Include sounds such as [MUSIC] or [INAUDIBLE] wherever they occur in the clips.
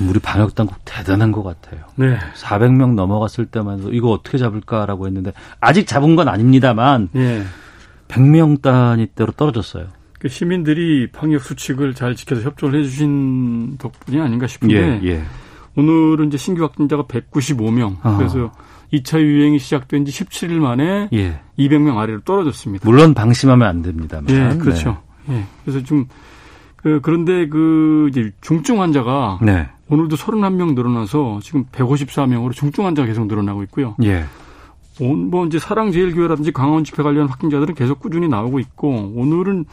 참 우리 방역 당국 대단한 것 같아요. 네. 400명 넘어갔을 때만 해도 이거 어떻게 잡을까라고 했는데 아직 잡은 건 아닙니다만 예. 100명 단위대로 떨어졌어요. 그 시민들이 방역 수칙을 잘 지켜서 협조를 해주신 덕분이 아닌가 싶은데 예, 예. 오늘은 이제 신규 확진자가 195명. 아. 그래서 2차 유행이 시작된 지 17일 만에 예. 200명 아래로 떨어졌습니다. 물론 방심하면 안 됩니다만. 예, 그렇죠. 예. 그래서 좀 그, 그런데 그 이제 중증 환자가 네. 오늘도 31명 늘어나서 지금 154명으로 중증 환자가 계속 늘어나고 있고요. 예. 온, 뭐 이제 사랑제일교회라든지 강원 집회 관련 확진자들은 계속 꾸준히 나오고 있고 오늘은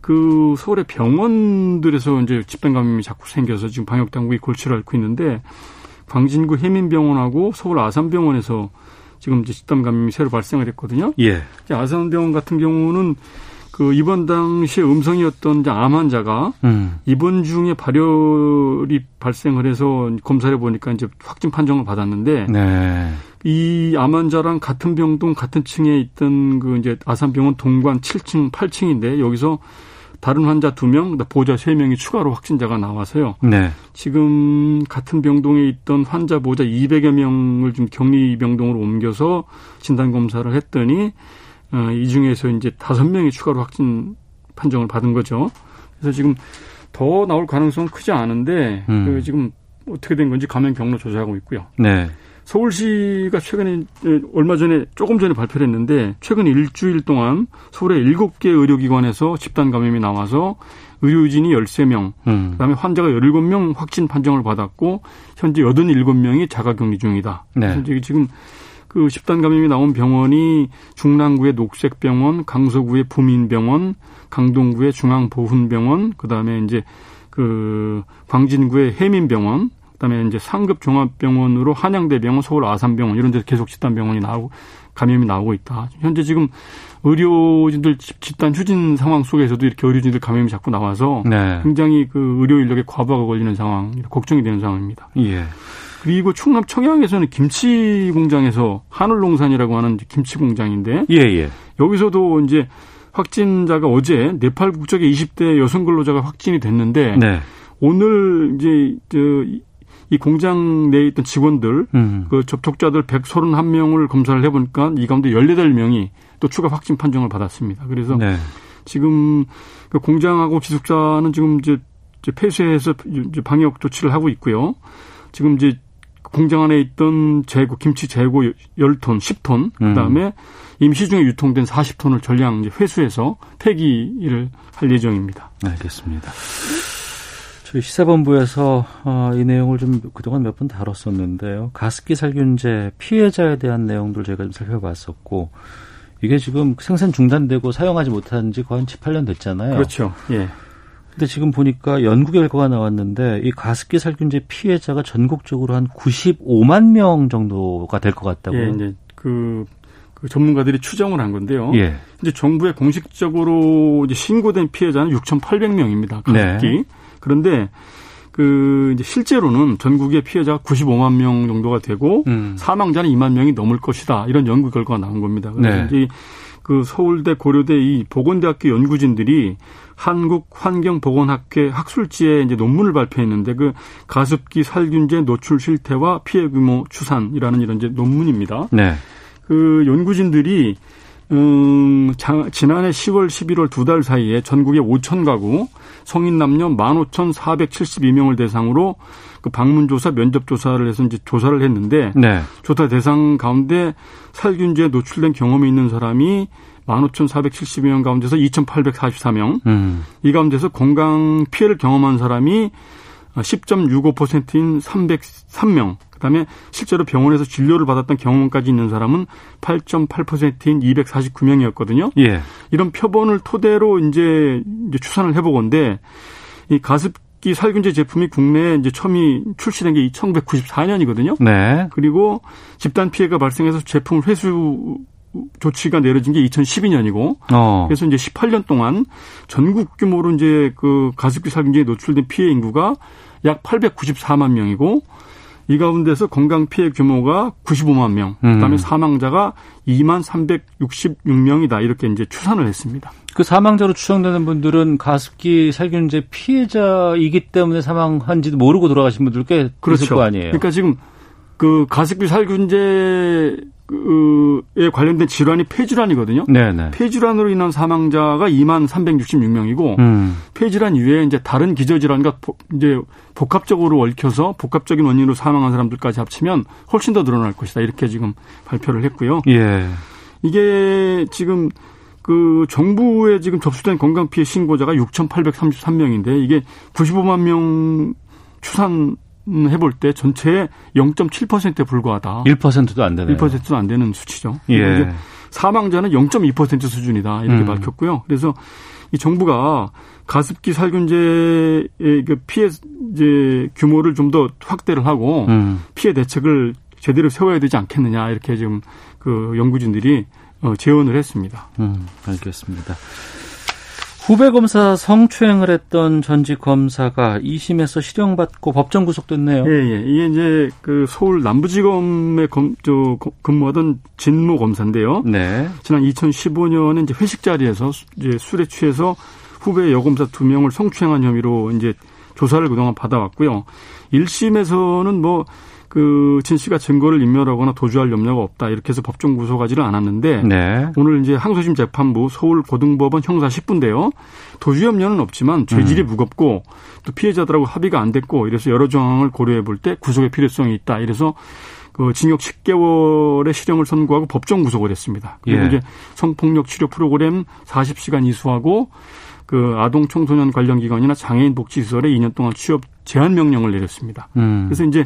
그 서울의 병원들에서 이제 집단 감염이 자꾸 생겨서 지금 방역 당국이 골치를 앓고 있는데 광진구 해민병원하고 서울 아산병원에서 지금 이제 집단 감염이 새로 발생을 했거든요. 예. 아산병원 같은 경우는 그 입원 당시에 음성이었던 암 환자가 음. 입원 중에 발열이 발생을 해서 검사를 보니까 이제 확진 판정을 받았는데 네. 이암 환자랑 같은 병동 같은 층에 있던 그 이제 아산병원 동관 7층, 8층인데 여기서 다른 환자 2명, 보호자 3명이 추가로 확진자가 나와서요. 네. 지금 같은 병동에 있던 환자 보호자 200여 명을 좀 격리 병동으로 옮겨서 진단 검사를 했더니 어, 이 중에서 이제 5명이 추가로 확진 판정을 받은 거죠. 그래서 지금 더 나올 가능성은 크지 않은데 음. 그 지금 어떻게 된 건지 감염 경로 조사하고 있고요. 네. 서울시가 최근에 얼마 전에 조금 전에 발표를 했는데 최근 일주일 동안 서울의 7개 의료기관에서 집단 감염이 나와서 의료진이 13명, 음. 그다음에 환자가 17명 확진 판정을 받았고 현재 87명이 자가격리 중이다. 네. 그래서 지금 그 집단 감염이 나온 병원이 중랑구의 녹색병원, 강서구의 부민병원, 강동구의 중앙보훈병원, 그다음에 이제 그 광진구의 해민병원, 그다음에 이제 상급 종합병원으로 한양대병원, 서울 아산병원 이런 데서 계속 집단 병원이 나오고 감염이 나오고 있다. 현재 지금 의료진들 집- 집단 휴진 상황 속에서도 이렇게 의료진들 감염이 자꾸 나와서 네. 굉장히 그 의료 인력에 과부하가 걸리는 상황, 걱정이 되는 상황입니다. 예. 그리고 충남 청양에서는 김치 공장에서 하늘농산이라고 하는 김치 공장인데 예, 예. 여기서도 이제 확진자가 어제 네팔 국적의 20대 여성 근로자가 확진이 됐는데 네. 오늘 이제 저 이 공장 내에 있던 직원들 음. 그 접촉자들 131명을 검사를 해보니까 이 가운데 18명이 또 추가 확진 판정을 받았습니다. 그래서 네. 지금 그 공장하고 기숙사는 지금 이제 폐쇄해서 방역 조치를 하고 있고요. 지금 이제 공장 안에 있던 재고 김치 재고 10톤, 10톤, 그다음에 이미 시중에 유통된 40톤을 전량 회수해서 폐기를 할 예정입니다. 알겠습니다. 저희 시사본부에서 어, 이 내용을 좀 그동안 몇 번 다뤘었는데요. 가습기 살균제 피해자에 대한 내용들 저희가 좀 살펴봤었고 이게 지금 생산 중단되고 사용하지 못한 지 거의 한 7, 8년 됐잖아요. 그렇죠. 예. 근데 지금 보니까 연구 결과가 나왔는데 이 가습기 살균제 피해자가 전국적으로 한 95만 명 정도가 될 것 같다고요. 예, 이제 그, 그 전문가들이 추정을 한 건데요. 예. 이제 정부에 공식적으로 이제 신고된 피해자는 6,800명입니다. 가습기. 네. 그런데 그 이제 실제로는 전국의 피해자가 95만 명 정도가 되고 음. 사망자는 2만 명이 넘을 것이다. 이런 연구 결과가 나온 겁니다. 그래서 네. 이제 그 서울대 고려대 이 보건대학교 연구진들이 한국환경보건학회 학술지에 이제 논문을 발표했는데 그 가습기 살균제 노출 실태와 피해 규모 추산이라는 이런 이제 논문입니다. 네. 그 연구진들이 음, 자, 지난해 10월, 11월 두 달 사이에 전국의 5천 가구 성인 남녀 15,472명을 대상으로 그 방문 조사, 면접 조사를 해서 이제 조사를 했는데 네. 조사 대상 가운데 살균제에 노출된 경험이 있는 사람이 15,472명 가운데서 2,844명. 음. 이 가운데서 건강 피해를 경험한 사람이 10.65%인 303명. 그다음에 실제로 병원에서 진료를 받았던 경험까지 있는 사람은 8.8%인 249명이었거든요. 예. 이런 표본을 토대로 이제, 이제 추산을 해보건데 이 가습기 살균제 제품이 국내에 이제 처음이 출시된 게 1994년이거든요. 네. 그리고 집단 피해가 발생해서 제품 회수 조치가 내려진 게 2012년이고 어. 그래서 이제 18년 동안 전국 규모로 이제 그 가습기 살균제에 노출된 피해 인구가 약 894만 명이고 이 가운데서 건강 피해 규모가 95만 명, 그다음에 음. 사망자가 2만 366명이다 이렇게 이제 추산을 했습니다. 그 사망자로 추정되는 분들은 가습기 살균제 피해자이기 때문에 사망한지도 모르고 돌아가신 분들 꽤 있을 거 아니에요. 그러니까 지금 그 가습기 살균제 에 관련된 질환이 폐질환이거든요. 네네. 폐질환으로 인한 사망자가 2만 366명이고 음. 폐질환 이외에 이제 다른 기저질환과 보- 이제 복합적으로 얽혀서 복합적인 원인으로 사망한 사람들까지 합치면 훨씬 더 늘어날 것이다. 이렇게 지금 발표를 했고요. 예. 이게 지금 그 정부에 지금 접수된 건강 피해 신고자가 6,833명인데 이게 95만 명 추산 해볼 때 전체의 0.7%에 불과하다. 1%도 안 되네요. 1%도 안 되는 수치죠. 예. 사망자는 0.2% 수준이다 이렇게 음. 밝혔고요. 그래서 이 정부가 가습기 살균제의 그 피해 이제 규모를 좀 더 확대를 하고 음. 피해 대책을 제대로 세워야 되지 않겠느냐 이렇게 지금 그 연구진들이 어, 제언을 했습니다. 음, 알겠습니다. 후배 검사 성추행을 했던 전직 검사가 2심에서 실형받고 법정 구속됐네요. 예, 예. 이게 이제 그 서울 남부지검에 검, 저, 거- 근무하던 진모 검사인데요. 네. 지난 2015년에 이제 회식 자리에서 수- 이제 술에 취해서 후배 여검사 두 명을 성추행한 혐의로 이제 조사를 그동안 받아왔고요. 1심에서는 뭐, 그, 진 씨가 증거를 인멸하거나 도주할 염려가 없다. 이렇게 해서 법정 구속하지를 않았는데. 네. 오늘 이제 항소심 재판부 서울 고등법원 형사 10부인데요. 도주 염려는 없지만 죄질이 무겁고 또 피해자들하고 합의가 안 됐고 이래서 여러 정황을 고려해 볼 때 구속의 필요성이 있다. 이래서 그 징역 10개월의 실형을 선고하고 법정 구속을 했습니다. 그리고 예. 이제 성폭력 치료 프로그램 40시간 이수하고 그 아동 청소년 관련 기관이나 장애인 복지시설에 2년 동안 취업 제한 명령을 내렸습니다. 음. 그래서 이제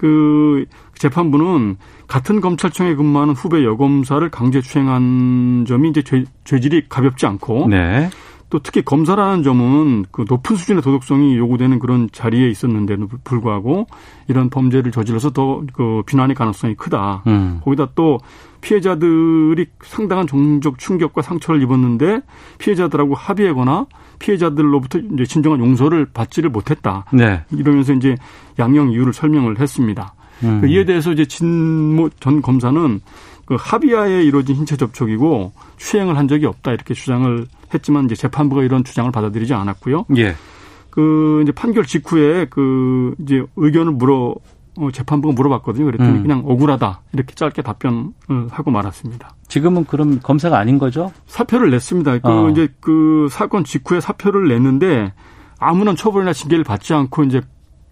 그 재판부는 같은 검찰청에 근무하는 후배 여검사를 강제 추행한 점이 이제 죄, 죄질이 가볍지 않고 네. 또 특히 검사라는 점은 그 높은 수준의 도덕성이 요구되는 그런 자리에 있었는데도 불구하고 이런 범죄를 저질러서 더 그 비난의 가능성이 크다. 음. 거기다 또 피해자들이 상당한 정적 충격과 상처를 입었는데 피해자들하고 합의하거나 피해자들로부터 이제 진정한 용서를 받지를 못했다. 네. 이러면서 이제 양형 이유를 설명을 했습니다. 음. 그 이에 대해서 이제 진모 전 검사는 그 합의하에 이루어진 신체 접촉이고 추행을 한 적이 없다 이렇게 주장을 했지만 이제 재판부가 이런 주장을 받아들이지 않았고요. 예. 그 이제 판결 직후에 그 이제 의견을 물어 어, 재판부가 물어봤거든요. 그랬더니 음. 그냥 억울하다 이렇게 짧게 답변을 하고 말았습니다. 지금은 그럼 검사가 아닌 거죠? 사표를 냈습니다. 그 어. 이제 그 사건 직후에 사표를 냈는데 아무런 처벌이나 징계를 받지 않고 이제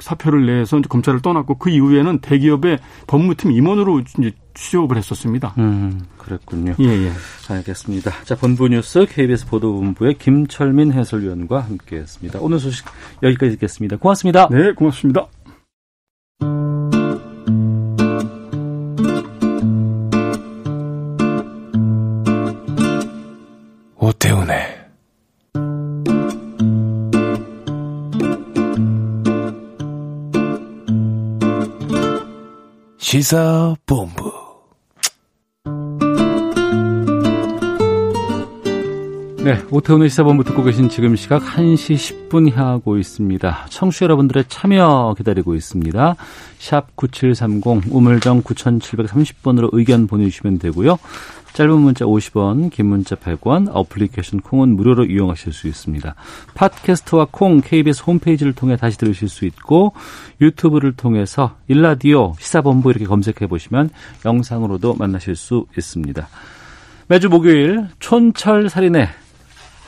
사표를 내서 이제 검찰을 떠났고 그 이후에는 대기업의 법무팀 임원으로 이제 취업을 했었습니다. 음, 그랬군요. 예, 예. 알겠습니다. 자, 본부 뉴스 KBS 보도본부의 김철민 해설위원과 함께했습니다. 오늘 소식 여기까지 듣겠습니다. 고맙습니다. 네, 고맙습니다. 오태훈의 시사본부 네, 오태훈의 시사본부 듣고 계신 지금 시각 1시 10분 향하고 있습니다. 청취자 여러분들의 참여 기다리고 있습니다. 샵 9730 우물정 9730번으로 의견 보내주시면 되고요. 짧은 문자 50원, 긴 문자 100원, 어플리케이션 콩은 무료로 이용하실 수 있습니다. 팟캐스트와 콩 KBS 홈페이지를 통해 다시 들으실 수 있고 유튜브를 통해서 일라디오 시사본부 이렇게 검색해 보시면 영상으로도 만나실 수 있습니다. 매주 목요일 촌철 살인의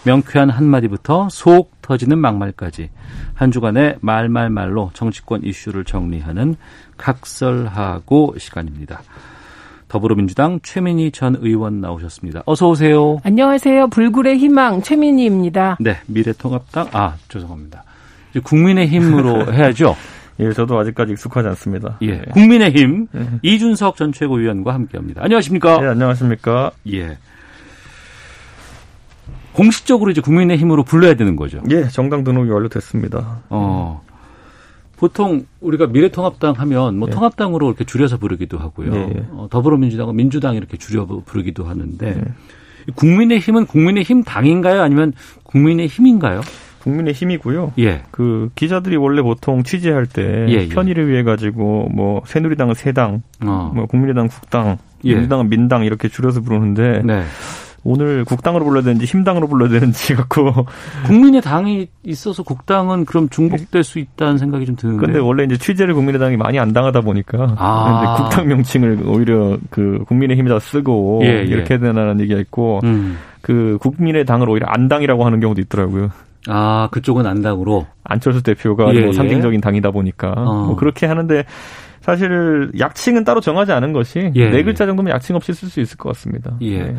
명쾌한 한마디부터 속 터지는 막말까지 한 주간의 말말말로 정치권 이슈를 정리하는 각설하고 시간입니다. 더불어민주당 최민희 전 의원 나오셨습니다. 어서 오세요. 안녕하세요. 불굴의 희망 최민희입니다. 네, 미래통합당 아 죄송합니다. 이제 국민의힘으로 [LAUGHS] 해야죠. 예, 저도 아직까지 익숙하지 않습니다. 예, 네. 국민의힘 이준석 전 최고위원과 함께합니다. 안녕하십니까? 예, 안녕하십니까? 예. 공식적으로 이제 국민의힘으로 불러야 되는 거죠. 예, 정당 등록이 완료됐습니다. 어. 보통 우리가 미래통합당 하면 뭐 예. 통합당으로 이렇게 줄여서 부르기도 하고요. 예, 예. 어, 더불어민주당은 민주당 이렇게 줄여 부르기도 하는데 예. 국민의힘은 국민의힘 당인가요? 아니면 국민의힘인가요? 국민의 힘이고요. 예. 그 기자들이 원래 보통 취재할 때 예, 예. 편의를 위해 가지고 뭐 새누리당은 새당, 어. 뭐 국민의당 국당, 예. 민주당은 민당 이렇게 줄여서 부르는데 네. 오늘 국당으로 불러야 되는지 힘당으로 불러야 되는지 갖고 [LAUGHS] 국민의 당이 있어서 국당은 그럼 중복될 수 있다는 생각이 좀 드는데. 근데 원래 이제 취재를 국민의당이 많이 안 당하다 보니까 아. 이제 국당 명칭을 오히려 그 국민의힘에다 쓰고 예, 예. 이렇게 되나라는 얘기가 있고 음. 그 국민의당을 오히려 안당이라고 하는 경우도 있더라고요. 아, 그쪽은 안당으로. 안철수 대표가 예, 뭐 예. 상징적인 당이다 보니까 어. 뭐 그렇게 하는데 사실 약칭은 따로 정하지 않은 것이 예, 네 글자 정도면 약칭 없이 쓸 수 있을 것 같습니다. 예. 네.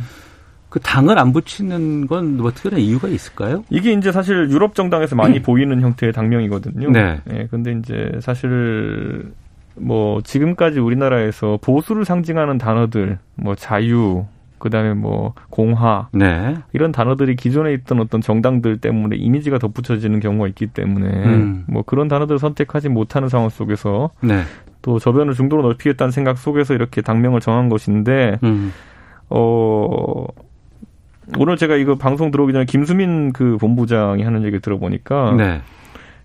그 당을 안 붙이는 건 뭐 특별한 이유가 있을까요? 이게 이제 사실 유럽 정당에서 많이 보이는 형태의 당명이거든요. 음. 네. 예, 근데 이제 사실 뭐 지금까지 우리나라에서 보수를 상징하는 단어들, 뭐 자유, 그다음에 뭐 공화 네. 이런 단어들이 기존에 있던 어떤 정당들 때문에 이미지가 덧붙여지는 경우가 있기 때문에 음. 뭐 그런 단어들을 선택하지 못하는 상황 속에서 네. 또 저변을 중도로 넓히겠다는 생각 속에서 이렇게 당명을 정한 것인데 음. 어 오늘 제가 이거 방송 들어오기 전에 김수민 그 본부장이 하는 얘기 들어보니까 네.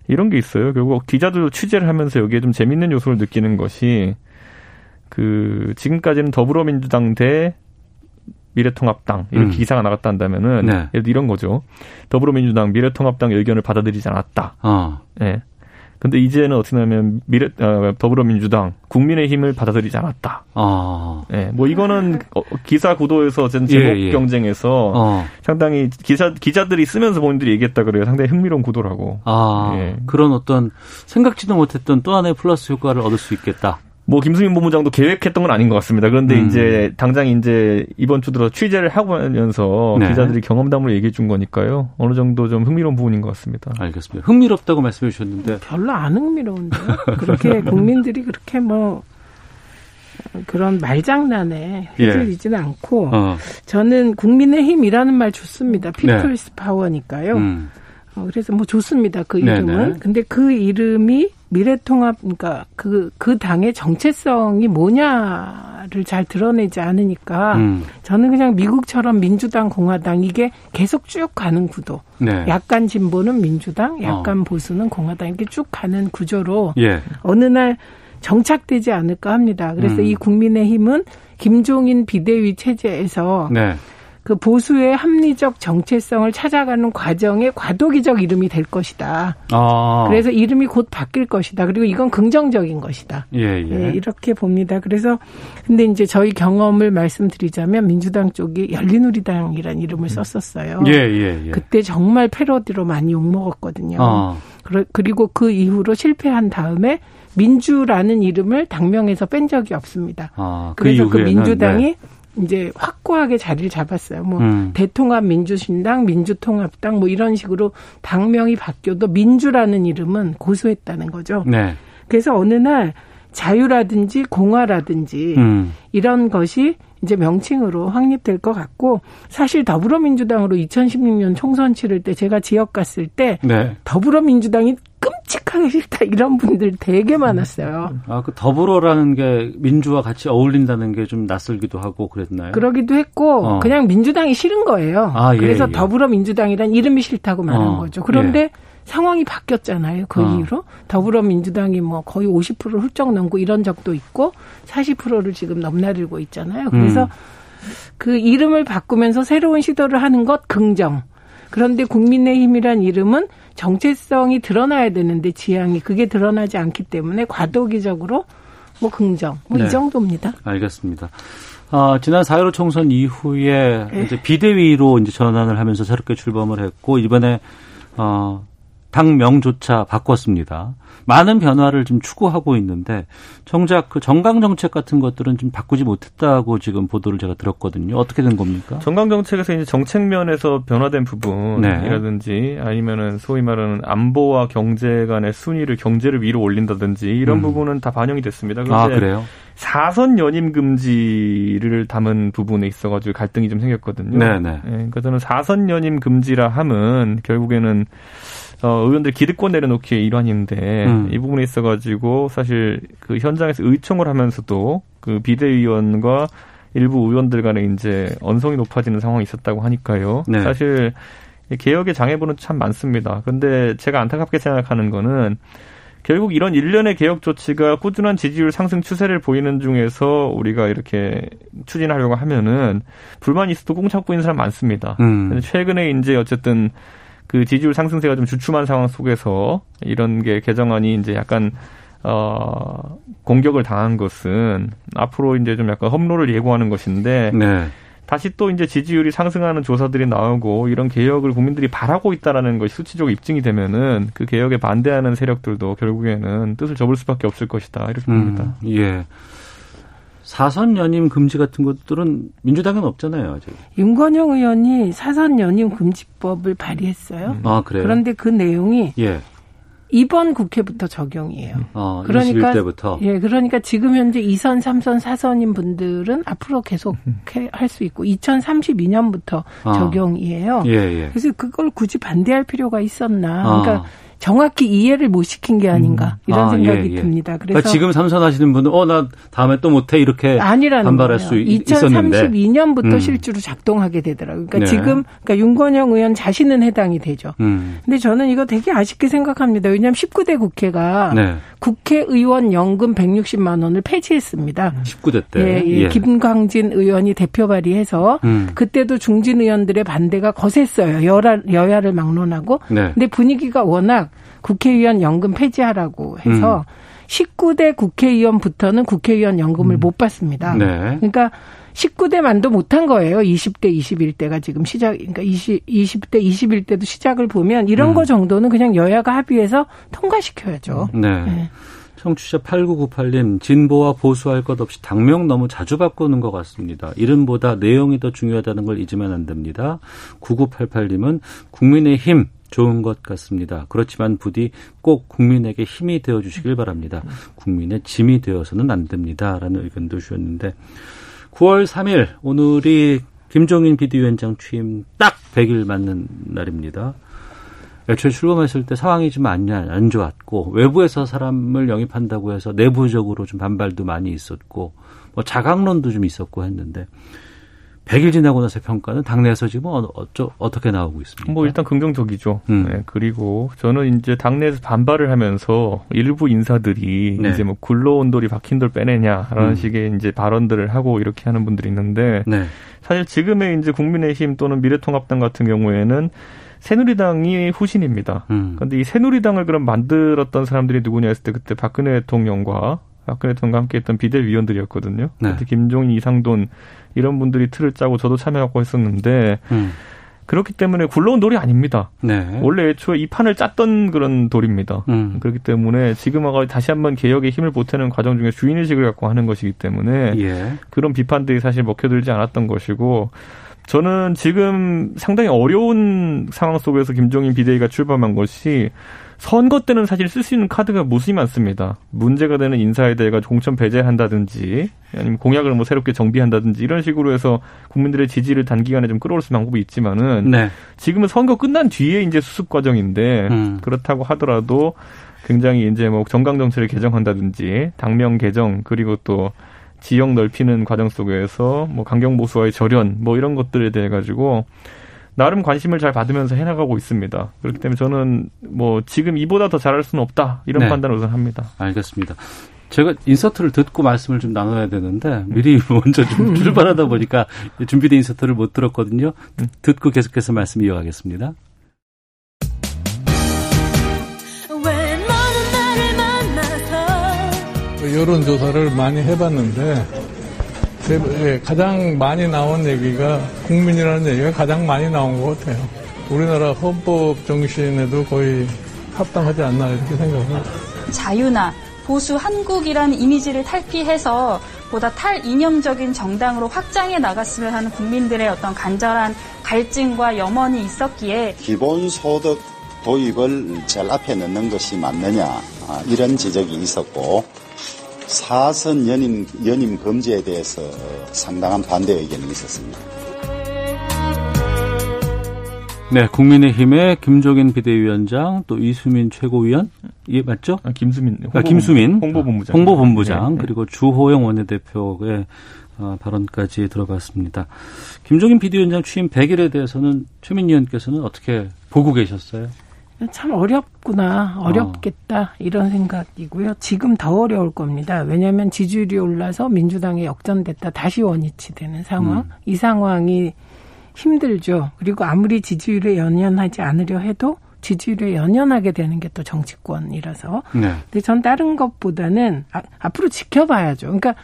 이런 게 있어요. 결국 기자들도 취재를 하면서 여기에 좀 재밌는 요소를 느끼는 것이 그 지금까지는 더불어민주당 대 미래통합당 이렇게 음. 기사가 나갔다 한다면은 네. 예를 들어 이런 거죠. 더불어민주당 미래통합당 의견을 받아들이지 않았다. 어. 예. 근데 이제는 어떻게 하면 미래 어, 더불어민주당 국민의힘을 받아들이지 않았다. 어. 예. 뭐 이거는 어, 기사 구도에서 어쨌든 제목 예, 예. 경쟁에서 어. 상당히 기자 기자들이 쓰면서 본인들이 얘기했다 그래요. 상당히 흥미로운 구도라고. 아, 예. 그런 어떤 생각지도 못했던 또 하나의 플러스 효과를 얻을 수 있겠다. 뭐 김수민 본부장도 계획했던 건 아닌 것 같습니다. 그런데 음. 이제 당장 이제 이번 주 들어 취재를 하고 하면서 네. 기자들이 경험담을 얘기해 준 거니까요. 어느 정도 좀 흥미로운 부분인 것 같습니다. 알겠습니다. 흥미롭다고 말씀해 주셨는데 별로 안 흥미로운데요. 그렇게 [LAUGHS] 국민들이 그렇게 뭐 그런 말장난에 예. 휘둘리지는 않고 어. 저는 국민의힘이라는 말 좋습니다. 피플스 파워니까요. 음. 어, 그래서 뭐 좋습니다. 그 네네. 이름은. 근데 그 이름이 미래통합, 그러니까 그, 그 당의 정체성이 뭐냐를 잘 드러내지 않으니까 음. 저는 그냥 미국처럼 민주당, 공화당 이게 계속 쭉 가는 구도. 네. 약간 진보는 민주당, 약간 보수는 공화당 이렇게 쭉 가는 구조로 예. 어느 날 정착되지 않을까 합니다. 그래서 음. 이 국민의 힘은 김종인 비대위 체제에서 네. 그 보수의 합리적 정체성을 찾아가는 과정의 과도기적 이름이 될 것이다. 아. 그래서 이름이 곧 바뀔 것이다. 그리고 이건 긍정적인 것이다. 예, 예. 예, 이렇게 봅니다. 그래서 근데 이제 저희 경험을 말씀드리자면 민주당 쪽이 열린우리당이라는 이름을 썼었어요. 예, 예, 예. 그때 정말 패러디로 많이 욕먹었거든요. 어. 그러- 그리고 그 이후로 실패한 다음에 민주라는 이름을 당명에서 뺀 적이 없습니다. 아, 그 그래서 그 민주당이 네. 이제 확고하게 자리를 잡았어요. 뭐 음. 대통합 민주신당, 민주통합당 뭐 이런 식으로 당명이 바뀌어도 민주라는 이름은 고수했다는 거죠. 네. 그래서 어느 날 자유라든지 공화라든지 음. 이런 것이 이제 명칭으로 확립될 것 같고 사실 더불어민주당으로 2016년 총선 치를 때 제가 지역 갔을 때 네. 더불어민주당이 끔찍하게 싫다 이런 분들 되게 많았어요. 아, 그 더불어라는 게 민주와 같이 어울린다는 게 좀 낯설기도 하고 그랬나요? 그러기도 했고 어. 그냥 민주당이 싫은 거예요. 아, 예, 그래서 예. 더불어민주당이란 이름이 싫다고 말한 어, 거죠. 그런데 예. 상황이 바뀌었잖아요. 그 어. 이후로 더불어민주당이 뭐 거의 50%를 훌쩍 넘고 이런 적도 있고 40%를 지금 넘나들고 있잖아요. 그래서 음. 그 이름을 바꾸면서 새로운 시도를 하는 것 긍정. 그런데 국민의힘이란 이름은 정체성이 드러나야 되는데 지향이 그게 드러나지 않기 때문에 과도기적으로 뭐 긍정 뭐이 네. 정도입니다. 알겠습니다. 어, 지난 4.15 총선 이후에 네. 이제 비대위로 이제 전환을 하면서 새롭게 출범을 했고 이번에 어, 당명조차 바꿨습니다. 많은 변화를 좀 추구하고 있는데 정작 그 정강 정책 같은 것들은 좀 바꾸지 못했다고 지금 보도를 제가 들었거든요. 어떻게 된 겁니까? 정강 정책에서 이제 정책 면에서 변화된 부분이라든지 아니면은 소위 말하는 안보와 경제 간의 순위를 경제를 위로 올린다든지 이런 음. 부분은 다 반영이 됐습니다. 아, 그래요? 사선 연임 금지를 담은 부분에 있어가지고 갈등이 좀 생겼거든요. 네네. 예, 그러니까 저는 사선 연임 금지라 함은 결국에는 어, 의원들 기득권 내려놓기의 일환인데 음. 이 부분에 있어가지고 사실 그 현장에서 의총을 하면서도 그 비대위원과 일부 의원들 간에 이제 언성이 높아지는 상황이 있었다고 하니까요. 네. 사실 이 개혁의 장애물은 참 많습니다. 근데 제가 안타깝게 생각하는 거는 결국 이런 일련의 개혁 조치가 꾸준한 지지율 상승 추세를 보이는 중에서 우리가 이렇게 추진하려고 하면은 불만이 있어도 꽁 참고 있는 사람 많습니다. 음. 최근에 이제 어쨌든 그 지지율 상승세가 좀 주춤한 상황 속에서 이런 게 개정안이 이제 약간 어 공격을 당한 것은 앞으로 이제 좀 약간 험로를 예고하는 것인데 네. 다시 또 이제 지지율이 상승하는 조사들이 나오고 이런 개혁을 국민들이 바라고 있다라는 것이 수치적으로 입증이 되면은 그 개혁에 반대하는 세력들도 결국에는 뜻을 접을 수밖에 없을 것이다 이렇게 봅니다. 음, 예. 사선 연임 금지 같은 것들은 민주당은 없잖아요, 아직. 윤건영 의원이 사선 연임 금지법을 발의했어요. 아, 그래요? 그런데 그 내용이 예. 이번 국회부터 적용이에요. 어, 그러니까 21대부터. 예, 그러니까 지금 현재 2선, 3선, 4선인 분들은 앞으로 계속 할 수 있고 2032년부터 아. 적용이에요. 예, 예. 그래서 그걸 굳이 반대할 필요가 있었나? 아. 그러니까 정확히 이해를 못 시킨 게 아닌가 이런 아, 생각이 예, 예. 듭니다. 그러니까 그래서 지금 삼선하시는 분은 어 나 다음에 또 못해 이렇게 아니라는 반발할 거예요. 수 있- 있었는데 2032년부터 음. 실제로 작동하게 되더라고요. 그러니까 네. 지금 그러니까 윤건영 의원 자신은 해당이 되죠. 음. 근데 저는 이거 되게 아쉽게 생각합니다. 왜냐하면 19대 국회가 네. 국회의원 연금 160만 원을 폐지했습니다. 19대 때. 예, 예. 예. 김광진 의원이 대표 발의해서 음. 그때도 중진 의원들의 반대가 거셌어요. 여야, 여야를 막론하고. 네. 근데 분위기가 워낙 국회의원 연금 폐지하라고 해서 음. 19대 국회의원부터는 국회의원 연금을 못 받습니다. 네. 그러니까 19대만도 못한 거예요. 20대, 21대가 지금 시작, 그러니까 20, 20대, 21대도 시작을 보면 이런 음. 거 정도는 그냥 여야가 합의해서 통과시켜야죠. 네. 네. 청취자 8998님, 진보와 보수할 것 없이 당명 너무 자주 바꾸는 것 같습니다. 이름보다 내용이 더 중요하다는 걸 잊으면 안 됩니다. 9988님은 국민의힘 좋은 것 같습니다. 그렇지만 부디 꼭 국민에게 힘이 되어 주시길 바랍니다. 국민의 짐이 되어서는 안 됩니다. 라는 의견도 주셨는데 9월 3일 오늘이 김종인 비대위원장 취임 딱 100일 맞는 날입니다. 애초에 출범했을 때 상황이 좀 안 안 좋았고 외부에서 사람을 영입한다고 해서 내부적으로 좀 반발도 많이 있었고 뭐 자강론도 좀 있었고 했는데 100일 지나고 나서 평가는 당내에서 지금 어, 어쩌, 어떻게 나오고 있습니까? 뭐 일단 긍정적이죠. 음. 네, 그리고 저는 이제 당내에서 반발을 하면서 일부 인사들이 네. 이제 뭐 굴러온 돌이 박힌 돌 빼내냐라는 음. 식의 식의 이제 발언들을 하고 이렇게 하는 분들이 있는데 네. 사실 지금의 이제 국민의힘 또는 미래통합당 같은 경우에는 새누리당이 후신입니다. 음. 그런데 이 새누리당을 그럼 만들었던 사람들이 누구냐 했을 때 그때 박근혜 대통령과 박근혜 대통령과 함께했던 비대위원들이었거든요. 네. 그때 김종인, 이상돈 이런 분들이 틀을 짜고 저도 참여하고 했었는데 음. 그렇기 때문에 굴러온 돌이 아닙니다. 네. 원래 애초에 이 판을 짰던 그런 돌입니다. 음. 그렇기 때문에 지금하고 다시 한번 개혁의 힘을 보태는 과정 중에 주인의식을 갖고 하는 것이기 때문에 예. 그런 비판들이 사실 먹혀들지 않았던 것이고 저는 지금 상당히 어려운 상황 속에서 김종인 비대위가 출범한 것이 선거 때는 사실 쓸 수 있는 카드가 무수히 많습니다. 문제가 되는 인사에 대해 가지고 공천 배제한다든지 아니면 공약을 뭐 새롭게 정비한다든지 이런 식으로 해서 국민들의 지지를 단기간에 좀 끌어올 수 있는 방법이 있지만은 네. 지금은 선거 끝난 뒤에 이제 수습 과정인데 음. 그렇다고 하더라도 굉장히 이제 뭐 정강 정책을 개정한다든지 당명 개정 그리고 또 지역 넓히는 과정 속에서 뭐 강경 보수와의 절연 뭐 이런 것들에 대해 가지고 나름 관심을 잘 받으면서 해나가고 있습니다. 그렇기 때문에 저는 뭐 지금 이보다 더 잘할 수는 없다 이런 네. 판단을 우선 합니다. 알겠습니다. 제가 인서트를 듣고 말씀을 좀 나눠야 되는데 미리 [LAUGHS] 먼저 좀 출발하다 보니까 준비된 인서트를 못 들었거든요. 듣- 듣고 계속해서 말씀 이어가겠습니다. 여론조사를 많이 해봤는데 대- 예, 가장 많이 나온 얘기가 국민이라는 얘기가 가장 많이 나온 것 같아요. 우리나라 헌법 정신에도 거의 합당하지 않나 이렇게 생각합니다. 자유나 보수 한국이라는 이미지를 탈피해서 보다 탈이념적인 정당으로 확장해 나갔으면 하는 국민들의 어떤 간절한 갈증과 염원이 있었기에 기본소득 도입을 제일 앞에 넣는 것이 맞느냐 아, 이런 지적이 있었고 사선 연임 연임 금지에 대해서 상당한 반대 의견이 있었습니다. 네, 국민의힘의 김종인 비대위원장 또 이수민 최고위원 이게 맞죠? 아, 김수민 아, 김수민 홍보본부장 홍보본부장 네, 네. 그리고 주호영 원내대표의 어, 발언까지 들어봤습니다. 김종인 비대위원장 취임 100일에 대해서는 최민희 의원께서는 어떻게 보고 계셨어요? 참 어렵구나, 어렵겠다 이런 생각이고요. 지금 더 어려울 겁니다. 왜냐하면 지지율이 올라서 민주당이 역전됐다 다시 원위치 되는 상황. 음. 이 상황이 힘들죠. 그리고 아무리 지지율에 연연하지 않으려 해도 지지율에 연연하게 되는 게 또 정치권이라서. 네. 근데 전 다른 것보다는 아, 앞으로 지켜봐야죠. 그러니까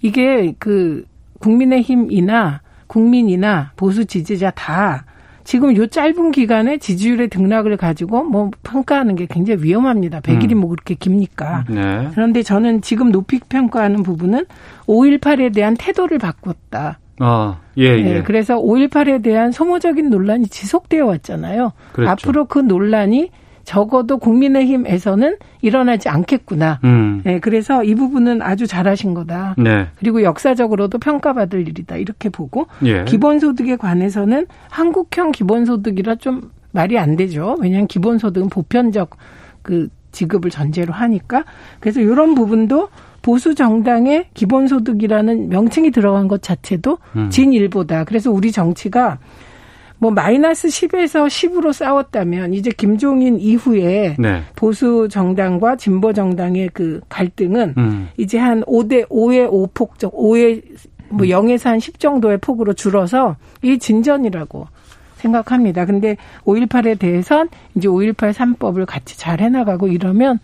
이게 그 국민의힘이나 국민이나 보수 지지자 다 지금 요 짧은 기간에 지지율의 등락을 가지고 뭐 평가하는 게 굉장히 위험합니다. 100일이 음. 뭐 그렇게 깁니까? 네. 그런데 저는 지금 높이 평가하는 부분은 5.18에 대한 태도를 바꿨다. 아, 예, 예. 네, 그래서 5.18에 대한 소모적인 논란이 지속되어 왔잖아요. 그랬죠. 앞으로 그 논란이 적어도 국민의힘에서는 일어나지 않겠구나. 음. 네, 그래서 이 부분은 아주 잘하신 거다. 네. 그리고 역사적으로도 평가받을 일이다. 이렇게 보고 예. 기본소득에 관해서는 한국형 기본소득이라 좀 말이 안 되죠. 왜냐하면 기본소득은 보편적 그 지급을 전제로 하니까 그래서 이런 부분도 보수 정당의 기본소득이라는 명칭이 들어간 것 자체도 음. 진일보다. 그래서 우리 정치가 뭐 마이너스 10에서 10으로 싸웠다면 이제 김종인 이후에 네. 보수 정당과 진보 정당의 그 갈등은 음. 이제 한 5대 5의 5폭적 5의 뭐 0에서 한 10 정도의 폭으로 줄어서 이 진전이라고 생각합니다. 근데 5.18에 대해선 이제 5.18 3법을 같이 잘 해나가고 이러면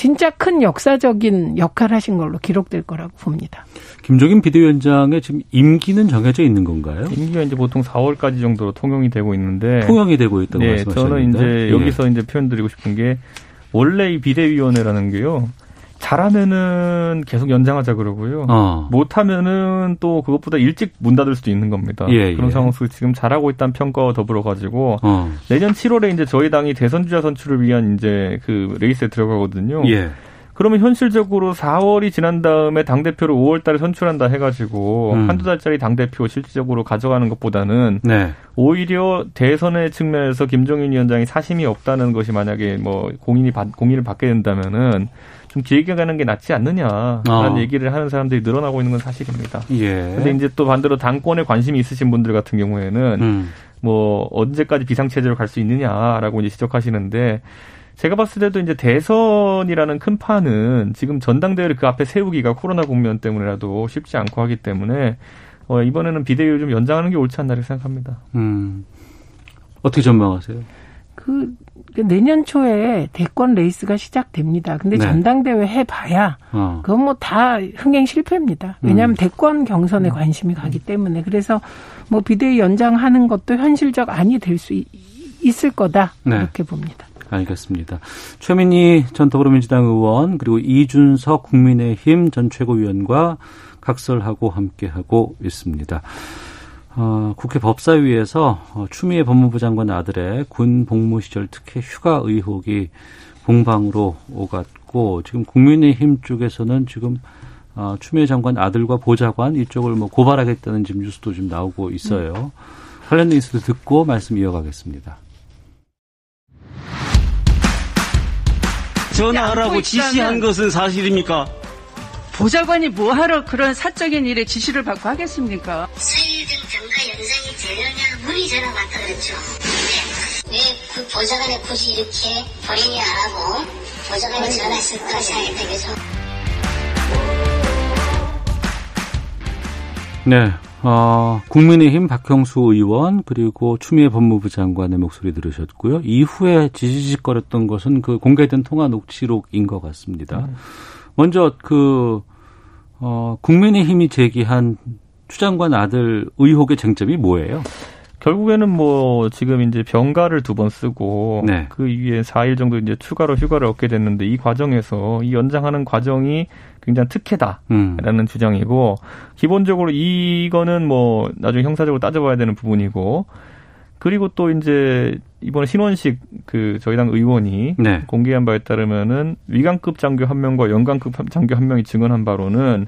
진짜 큰 역사적인 역할 하신 걸로 기록될 거라고 봅니다. 김종인 비대위원장의 지금 임기는 정해져 있는 건가요? 임기가 이제 보통 4월까지 정도로 통용이 되고 있는데 통영이 되고 있다고 네, 말씀하셨는데. 저는 이제 예. 여기서 이제 표현드리고 싶은 게 원래 이 비대위원회라는 게요. 잘하면은 계속 연장하자 그러고요. 어. 못하면은 또 그것보다 일찍 문 닫을 수도 있는 겁니다. 예, 그런 예. 상황 속에서 지금 잘하고 있다는 평가와 더불어 가지고 어. 내년 7월에 이제 저희 당이 대선 주자 선출을 위한 이제 그 레이스에 들어가거든요. 예. 그러면 현실적으로 4월이 지난 다음에 당 대표를 5월 달에 선출한다 해가지고 음. 한두 달짜리 당 대표 실질적으로 가져가는 것보다는 네. 오히려 대선의 측면에서 김종인 위원장이 사심이 없다는 것이 만약에 뭐 공인이 받, 공인을 받게 된다면은 좀 길게 가는 게 낫지 않느냐라는 어. 얘기를 하는 사람들이 늘어나고 있는 건 사실입니다. 예. 근데 이제 또 반대로 당권에 관심이 있으신 분들 같은 경우에는 음. 뭐 언제까지 비상체제로 갈 수 있느냐라고 이제 지적하시는데 제가 봤을 때도 이제 대선이라는 큰 판은 지금 전당대회를 그 앞에 세우기가 코로나 국면 때문이라도 쉽지 않고 하기 때문에 어, 이번에는 비대위를 좀 연장하는 게 옳지 않나 이렇게 생각합니다. 음. 어떻게 전망하세요? 그, 그 내년 초에 대권 레이스가 시작됩니다. 근데 네. 전당대회 해봐야 어. 그건 뭐 다 흥행 실패입니다. 왜냐하면 음. 대권 경선에 관심이 가기 때문에 그래서 뭐 비대위 연장하는 것도 현실적 안이 될 수 있을 거다 네. 이렇게 봅니다. 알겠습니다. 최민희 전 더불어민주당 의원 그리고 이준석 국민의힘 전 최고위원과 각설하고 함께하고 있습니다. 어, 국회 법사위에서 어, 추미애 법무부 장관 아들의 군 복무 시절 특혜 휴가 의혹이 공방으로 오갔고 지금 국민의힘 쪽에서는 지금 어, 추미애 장관 아들과 보좌관 이쪽을 뭐 고발하겠다는 지금 뉴스도 좀 나오고 있어요. 관련 뉴스도 듣고 말씀 이어가겠습니다. 전화하라고 지시한 것은 사실입니까? 보좌관이 뭐하러 그런 사적인 일에 지시를 받고 하겠습니까? 수의등 병가 영상이 되려냐 문의 전화 왔다 그랬죠. 왜그 보좌관이 굳이 이렇게 본인이 안 하고 보좌관이 전화했을까 생각했다 그죠? 네, 어, 국민의힘 박형수 의원 그리고 추미애 법무부 장관의 목소리 들으셨고요. 이후에 지지직거렸던 것은 그 공개된 통화 녹취록인 것 같습니다. 먼저 그 어, 국민의힘이 제기한 추 장관 아들 의혹의 쟁점이 뭐예요? 결국에는 뭐 지금 이제 병가를 두 번 쓰고 네. 그 이후에 4일 정도 이제 추가로 휴가를 얻게 됐는데 이 과정에서 이 연장하는 과정이 굉장히 특혜다라는 음. 주장이고 기본적으로 이거는 뭐 나중에 형사적으로 따져봐야 되는 부분이고 그리고 또 이제 이번에 신원식 그 저희 당 의원이 네. 공개한 바에 따르면은 위관급 장교 한 명과 연관급 장교 한 명이 증언한 바로는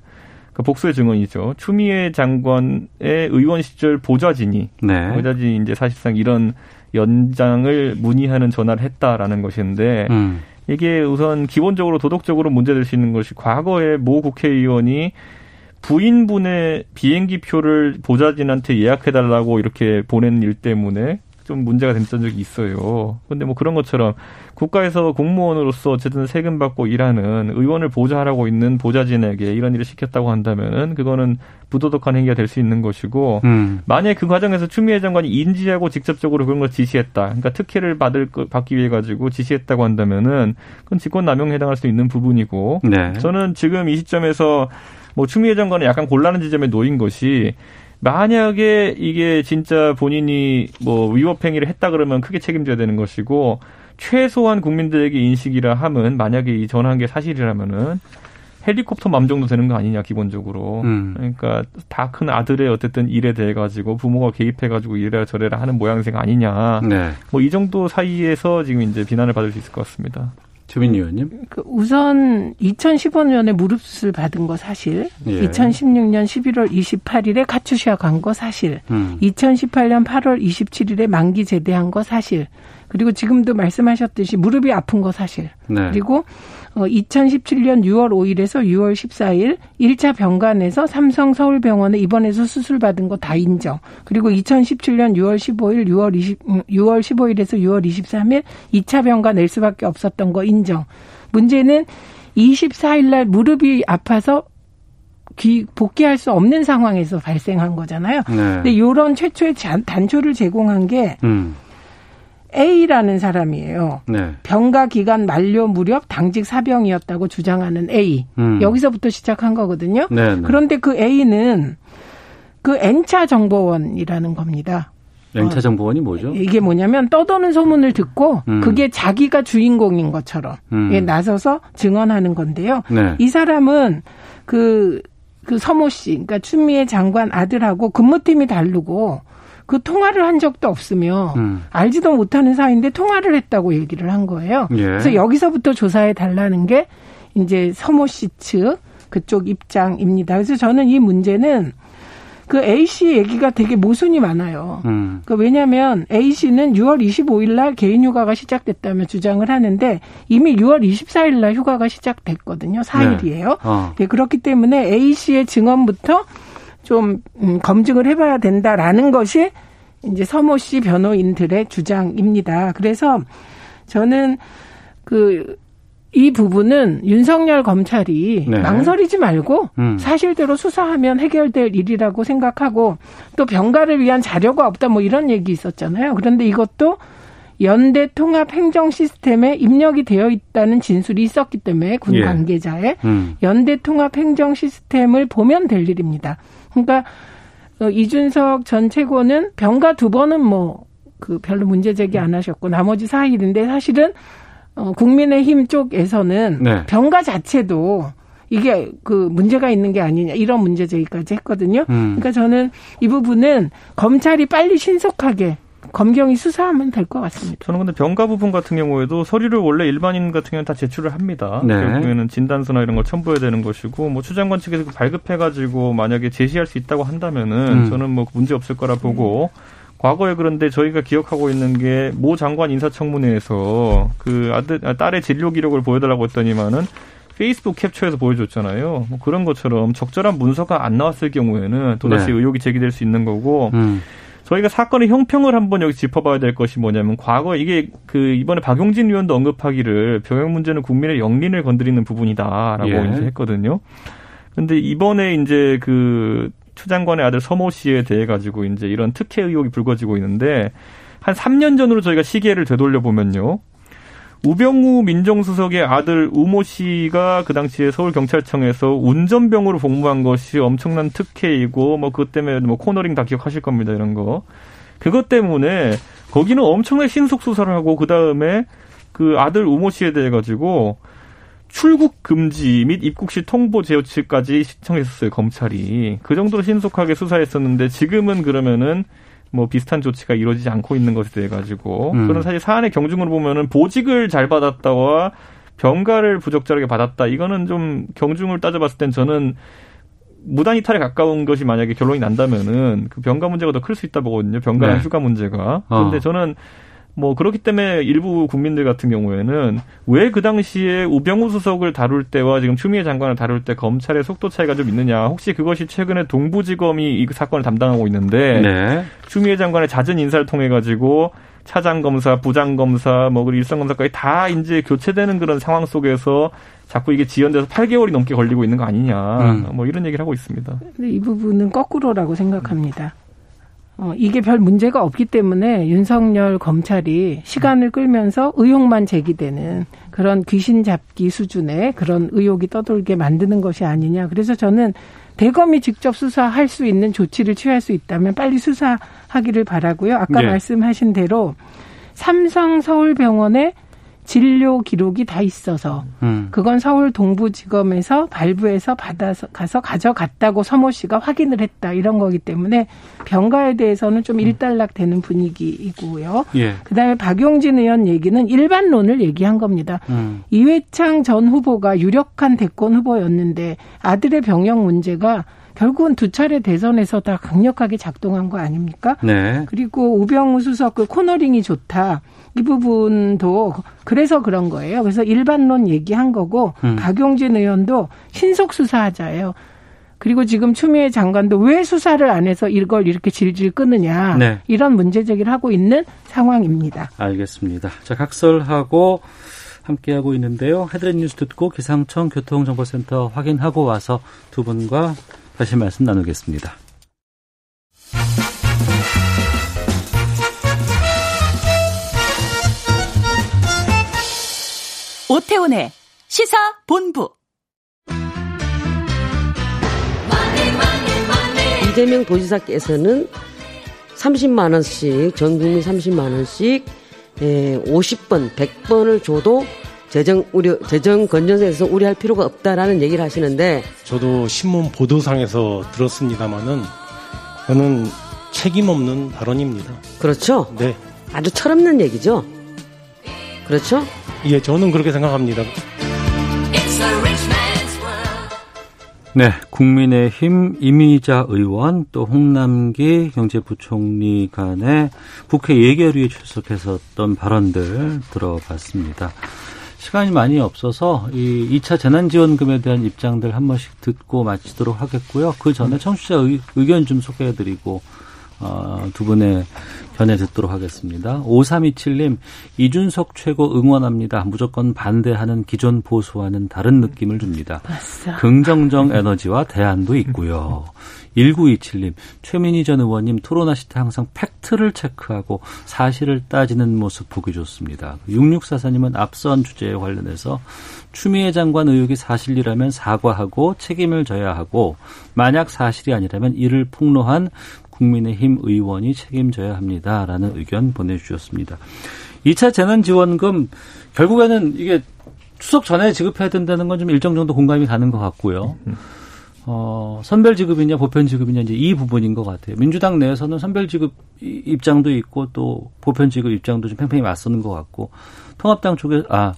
그 복수의 증언이죠. 추미애 장관의 의원 시절 보좌진이 네. 보좌진이 이제 사실상 이런 연장을 문의하는 전화를 했다라는 것인데 음. 이게 우선 기본적으로 도덕적으로 문제될 수 있는 것이 과거에 모 국회의원이 부인분의 비행기 표를 보좌진한테 예약해달라고 이렇게 보낸 일 때문에 좀 문제가 됐던 적이 있어요. 근데 뭐 그런 것처럼 국가에서 공무원으로서 어쨌든 세금 받고 일하는 의원을 보좌하라고 있는 보좌진에게 이런 일을 시켰다고 한다면은 그거는 부도덕한 행위가 될 수 있는 것이고 음. 만약 그 과정에서 추미애 장관이 인지하고 직접적으로 그런 걸 지시했다. 그러니까 특혜를 받을 거- 받기 위해 가지고 지시했다고 한다면은 그건 직권 남용에 해당할 수 있는 부분이고 네. 저는 지금 이 시점에서 뭐 추미애 장관은 약간 곤란한 지점에 놓인 것이 만약에 이게 진짜 본인이 뭐 위법 행위를 했다 그러면 크게 책임져야 되는 것이고 최소한 국민들에게 인식이라 함은 만약에 이 전화한 게 사실이라면은 헬리콥터 맘 정도 되는 거 아니냐 기본적으로 음. 그러니까 다 큰 아들의 어쨌든 일에 대해 가지고 부모가 개입해 가지고 이래라 저래라 하는 모양새가 아니냐 네. 뭐이 정도 사이에서 지금 이제 비난을 받을 수 있을 것 같습니다. 주민 의원님. 그 우선 2015년에 무릎 수술 받은 거 사실, 예. 2016년 11월 28일에 카츄샤 간거 사실, 음. 2018년 8월 27일에 만기 제대한 거 사실, 그리고 지금도 말씀하셨듯이 무릎이 아픈 거 사실, 네. 그리고 어, 2017년 6월 5일에서 6월 14일 1차 병간에서 삼성 서울병원에 입원해서 수술 받은 거 다 인정. 그리고 2017년 6월 15일, 6월 20, 음, 6월 15일에서 6월 23일 2차 병가 낼 수밖에 없었던 거 인정. 문제는 24일 날 무릎이 아파서 귀 복귀할 수 없는 상황에서 발생한 거잖아요. 네. 근데 이런 최초의 잔- 단초를 제공한 게 음. A라는 사람이에요. 네. 병가 기간 만료 무렵 당직 사병이었다고 주장하는 A. 음. 여기서부터 시작한 거거든요. 네, 네. 그런데 그 A는 그 N차 정보원이라는 겁니다. 연차 정보원이 뭐죠? 이게 뭐냐면 떠도는 소문을 듣고 음. 그게 자기가 주인공인 것처럼 음. 예, 나서서 증언하는 건데요. 네. 이 사람은 그, 그 서모 씨, 그러니까 추미애 장관 아들하고 근무팀이 다르고 그 통화를 한 적도 없으며 음. 알지도 못하는 사이인데 통화를 했다고 얘기를 한 거예요. 예. 그래서 여기서부터 조사해 달라는 게 이제 서모 씨 측 그쪽 입장입니다. 그래서 저는 이 문제는 그 A 씨 얘기가 되게 모순이 많아요. 음. 그 왜냐하면 A 씨는 6월 25일 날 개인 휴가가 시작됐다며 주장을 하는데 이미 6월 24일 날 휴가가 시작됐거든요. 4일이에요. 어. 네, 그렇기 때문에 A 씨의 증언부터 좀 음, 검증을 해봐야 된다라는 것이 이제 서모 씨 변호인들의 주장입니다. 그래서 저는 그 이 부분은 윤석열 검찰이 네. 망설이지 말고 음. 사실대로 수사하면 해결될 일이라고 생각하고 또 병가를 위한 자료가 없다 뭐 이런 얘기 있었잖아요. 그런데 이것도 연대 통합 행정 시스템에 입력이 되어 있다는 진술이 있었기 때문에 군 예. 관계자의 음. 연대 통합 행정 시스템을 보면 될 일입니다. 그러니까 어, 이준석 전 최고는 병가 두 번은 뭐 그 별로 문제 제기 안 하셨고 나머지 사일인데 사실은 어, 국민의힘 쪽에서는 네. 병가 자체도 이게 그 문제가 있는 게 아니냐 이런 문제 제기까지 했거든요. 음. 그러니까 저는 이 부분은 검찰이 빨리 신속하게 검경이 수사하면 될 것 같습니다. 저는 근데 병가 부분 같은 경우에도 서류를 원래 일반인 같은 경우는 다 제출을 합니다. 네. 결국에는 진단서나 이런 걸 첨부해야 되는 것이고 뭐 추장관 측에서 발급해가지고 만약에 제시할 수 있다고 한다면은 음. 저는 뭐 문제 없을 거라 보고 과거에 그런데 저희가 기억하고 있는 게 모 장관 인사청문회에서 그 아들 아, 딸의 진료 기록을 보여달라고 했더니만은 페이스북 캡처해서 보여줬잖아요. 뭐 그런 것처럼 적절한 문서가 안 나왔을 경우에는 또다시 네. 의혹이 제기될 수 있는 거고 음. 저희가 사건의 형평을 한번 여기 짚어봐야 될 것이 뭐냐면 과거 이게 그 이번에 박용진 의원도 언급하기를 병역 문제는 국민의 영린을 건드리는 부분이다라고 예. 이제 했거든요. 근데 이번에 이제 그 추장관의 아들 서모 씨에 대해 가지고 이제 이런 특혜 의혹이 불거지고 있는데 한 3년 전으로 저희가 시계를 되돌려 보면요. 우병우 민정수석의 아들 우모 씨가 그 당시에 서울경찰청에서 운전병으로 복무한 것이 엄청난 특혜이고 뭐 그것 때문에 뭐 코너링 다 기억하실 겁니다 이런 거. 그것 때문에 거기는 엄청나게 신속 수사를 하고 그 다음에 그 아들 우모 씨에 대해 가지고 출국 금지 및 입국 시 통보 제어치까지 시청했었어요 검찰이. 그 정도로 신속하게 수사했었는데 지금은 그러면은 뭐 비슷한 조치가 이루어지지 않고 있는 것에 대해 가지고 음. 그런 사실 사안의 경중으로 보면은 보직을 잘 받았다와 병가를 부적절하게 받았다 이거는 좀 경중을 따져봤을 땐 저는 무단 이탈에 가까운 것이 만약에 결론이 난다면은 그 병가 문제가 더 클 수 있다 보거든요 병가랑 네. 휴가 문제가 어. 근데 저는 뭐 그렇기 때문에 일부 국민들 같은 경우에는 왜 그 당시에 우병우 수석을 다룰 때와 지금 추미애 장관을 다룰 때 검찰의 속도 차이가 좀 있느냐 혹시 그것이 최근에 동부지검이 이 사건을 담당하고 있는데 네. 추미애 장관의 잦은 인사를 통해 가지고 차장 검사, 부장 검사, 뭐 그리고 일선 검사까지 다 이제 교체되는 그런 상황 속에서 자꾸 이게 지연돼서 8개월이 넘게 걸리고 있는 거 아니냐. 음. 뭐 이런 얘기를 하고 있습니다. 근데 이 부분은 거꾸로라고 생각합니다. 어, 이게 별 문제가 없기 때문에 윤석열 검찰이 시간을 끌면서 의혹만 제기되는 그런 귀신 잡기 수준의 그런 의혹이 떠돌게 만드는 것이 아니냐. 그래서 저는 대검이 직접 수사할 수 있는 조치를 취할 수 있다면 빨리 수사하기를 바라고요. 아까 네. 말씀하신 대로 삼성 서울병원에 진료 기록이 다 있어서 음. 그건 서울 동부지검에서 발부해서 받아서 가서 가져갔다고 서모 씨가 확인을 했다 이런 거기 때문에 병가에 대해서는 좀 일단락되는 분위기이고요. 예. 그다음에 박용진 의원 얘기는 일반론을 얘기한 겁니다. 음. 이회창 전 후보가 유력한 대권 후보였는데 아들의 병역 문제가 결국은 두 차례 대선에서 다 강력하게 작동한 거 아닙니까? 네. 그리고 우병우 수석 그 코너링이 좋다. 이 부분도 그래서 그런 거예요. 그래서 일반론 얘기한 거고 음. 박용진 의원도 신속 수사하자예요. 그리고 지금 추미애 장관도 왜 수사를 안 해서 이걸 이렇게 질질 끄느냐 네. 이런 문제 제기를 하고 있는 상황입니다. 알겠습니다. 자, 각설하고 함께하고 있는데요. 헤드렛 뉴스 듣고 기상청 교통정보센터 확인하고 와서 두 분과 다시 말씀 나누겠습니다. 오태훈의 시사 본부. 이재명 도지사께서는 30만 원씩 전 국민 30만 원씩 에, 50번, 100번을 줘도 재정 우려 재정 건전성에서 우려할 필요가 없다라는 얘기를 하시는데 저도 신문 보도상에서 들었습니다마는 저는 책임 없는 발언입니다. 그렇죠? 네. 아주 철없는 얘기죠. 그렇죠? 예, 저는 그렇게 생각합니다. 네, 국민의힘 이미자 의원 또 홍남기 경제부총리 간의 국회 예결위에 출석했었던 발언들 들어봤습니다. 시간이 많이 없어서 이 2차 재난지원금에 대한 입장들 한 번씩 듣고 마치도록 하겠고요. 그 전에 청취자 의, 의견 좀 소개해드리고 어, 두 분의 견해 듣도록 하겠습니다. 5327님, 이준석 최고 응원합니다. 무조건 반대하는 기존 보수와는 다른 느낌을 줍니다. 맞아. 긍정적 에너지와 대안도 있고요. [LAUGHS] 1927님, 최민희 전 의원님 토론하실 때 항상 팩트를 체크하고 사실을 따지는 모습 보기 좋습니다. 6644님은 앞선 주제에 관련해서 추미애 장관 의혹이 사실이라면 사과하고 책임을 져야 하고 만약 사실이 아니라면 이를 폭로한 국민의힘 의원이 책임져야 합니다라는 의견 보내주셨습니다. 2차 재난지원금 결국에는 이게 추석 전에 지급해야 된다는 건 좀 일정 정도 공감이 가는 것 같고요. 어, 선별 지급이냐 보편 지급이냐 이제 이 부분인 것 같아요. 민주당 내에서는 선별 지급 이- 입장도 있고 또 보편 지급 입장도 좀 팽팽히 맞서는 것 같고 통합당 쪽에 아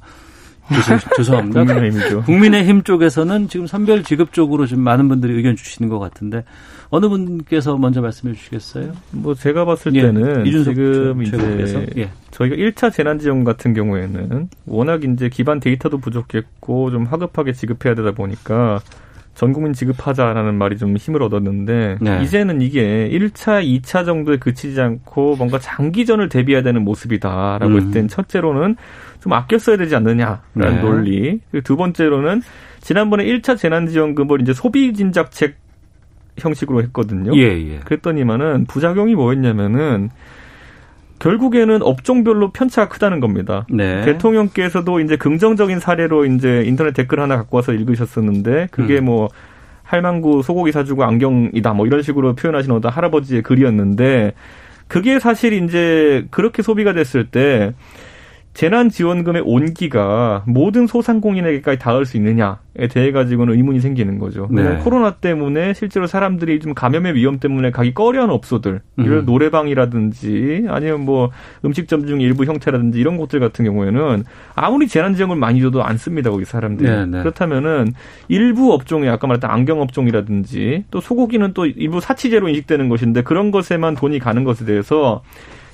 죄송, [LAUGHS] 죄송합니다. 국민의힘이죠. 국민의힘 쪽에서는 지금 선별 지급 쪽으로 좀 많은 분들이 의견 주시는 것 같은데 어느 분께서 먼저 말씀해 주시겠어요? 뭐 제가 봤을 예, 때는 이준석 지금? 이제 예. 저희가 1차 재난지원 같은 경우에는 워낙 이제 기반 데이터도 부족했고 좀 하급하게 지급해야 되다 보니까 전 국민 지급하자라는 말이 좀 힘을 얻었는데 네. 이제는 이게 1차, 2차 정도에 그치지 않고 뭔가 장기전을 대비해야 되는 모습이다라고 음. 했을 땐 첫째로는 좀 아껴 써야 되지 않느냐라는 네. 논리. 그리고 두 번째로는 지난번에 1차 재난지원금을 이제 소비진작책 형식으로 했거든요. 예, 예. 그랬더니만은 부작용이 뭐였냐면은 결국에는 업종별로 편차가 크다는 겁니다. 네. 대통령께서도 이제 긍정적인 사례로 이제 인터넷 댓글 하나 갖고 와서 읽으셨었는데 그게 음. 뭐 할망구 소고기 사주고 안경이다 뭐 이런 식으로 표현하시는 어떤 할아버지의 글이었는데 그게 사실 이제 그렇게 소비가 됐을 때 재난지원금의 온기가 모든 소상공인에게까지 닿을 수 있느냐에 대해 가지고는 의문이 생기는 거죠. 네. 코로나 때문에 실제로 사람들이 좀 감염의 위험 때문에 가기 꺼려하는 업소들, 이런 음. 노래방이라든지 아니면 뭐 음식점 중 일부 형태라든지 이런 곳들 같은 경우에는 아무리 재난지원금을 많이 줘도 안 씁니다 거기 사람들이. 네, 네. 그렇다면은 일부 업종에 아까 말했던 안경 업종이라든지 또 소고기는 또 일부 사치제로 인식되는 것인데 그런 것에만 돈이 가는 것에 대해서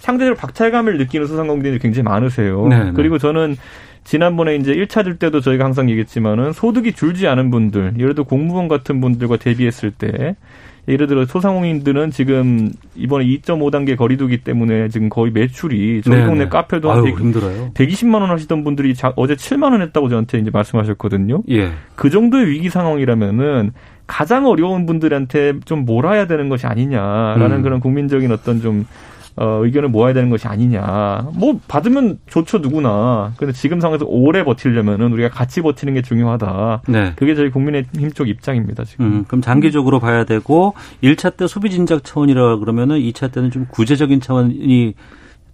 상대적으로 박탈감을 느끼는 소상공인들이 굉장히 많으세요. 네, 네. 그리고 저는 지난번에 이제 1차 줄 때도 저희가 항상 얘기했지만은 소득이 줄지 않은 분들, 예를 들어 공무원 같은 분들과 대비했을 때 예를 들어 소상공인들은 지금 이번에 2.5단계 거리두기 때문에 지금 거의 매출이 저희 네, 동네 네. 카페도 아유, 한 100, 힘들어요. 120만 원 하시던 분들이 자- 어제 7만 원 했다고 저한테 이제 말씀하셨거든요. 예. 그 정도의 위기 상황이라면은 가장 어려운 분들한테 좀 몰아야 되는 것이 아니냐라는 음. 그런 국민적인 어떤 좀 어, 의견을 모아야 되는 것이 아니냐. 뭐 받으면 좋죠 누구나. 근데 지금 상황에서 오래 버티려면은 우리가 같이 버티는 게 중요하다. 네. 그게 저희 국민의힘 쪽 입장입니다 지금. 음, 그럼 장기적으로 봐야 되고 1차 때 소비 진작 차원이라 그러면은 2차 때는 좀 구제적인 차원이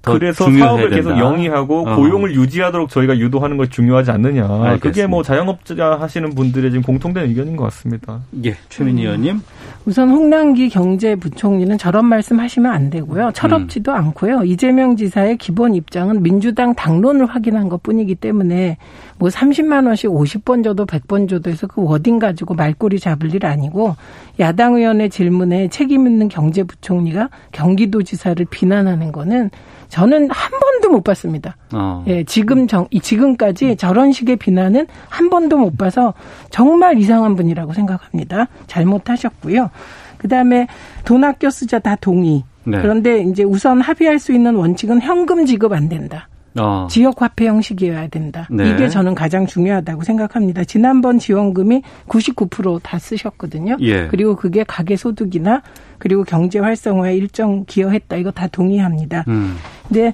더 그래서 사업을 계속 된다. 영위하고 어. 고용을 유지하도록 저희가 유도하는 것이 중요하지 않느냐. 알겠습니다. 그게 뭐 자영업자 하시는 분들의 지금 공통된 의견인 것 같습니다. 예, 최민희 의원님. 우선 홍남기 경제부총리는 저런 말씀 하시면 안 되고요. 철없지도 음. 않고요. 이재명 지사의 기본 입장은 민주당 당론을 확인한 것 뿐이기 때문에 뭐 30만 원씩 50번 줘도 100번 줘도 해서 그 워딩 가지고 말꼬리 잡을 일 아니고 야당 의원의 질문에 책임 있는 경제부총리가 경기도지사를 비난하는 거는 저는 한 번도 못 봤습니다. 어. 예, 지금 정, 이- 지금까지 저런 식의 비난은 한 번도 못 봐서 정말 이상한 분이라고 생각합니다. 잘못하셨고요. 그 다음에 돈 아껴 쓰자 다 동의. 네. 그런데 이제 우선 합의할 수 있는 원칙은 현금 지급 안 된다. 어. 지역 화폐 형식이어야 된다. 네. 이게 저는 가장 중요하다고 생각합니다. 지난번 지원금이 99%다 쓰셨거든요. 예. 그리고 그게 가계 소득이나 그리고 경제 활성화에 일정 기여했다. 이거 다 동의합니다. 음. 근데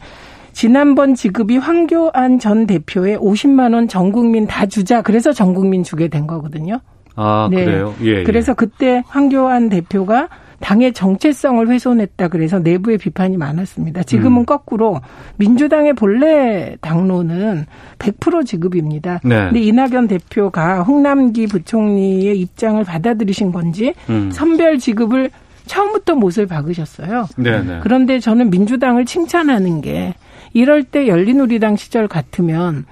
지난번 지급이 황교안 전 대표의 50만 원 전 국민 다 주자. 그래서 전 국민 주게 된 거거든요. 아, 네. 그래요? 예. 예. 그래서 그때 황교안 대표가 당의 정체성을 훼손했다 그래서 내부의 비판이 많았습니다. 지금은 음. 거꾸로 민주당의 본래 당론은 100% 지급입니다. 네. 근데 이낙연 대표가 홍남기 부총리의 입장을 받아들이신 건지 음. 선별 지급을 처음부터 못을 박으셨어요. 네, 네. 그런데 저는 민주당을 칭찬하는 게 이럴 때 열린우리당 시절 같으면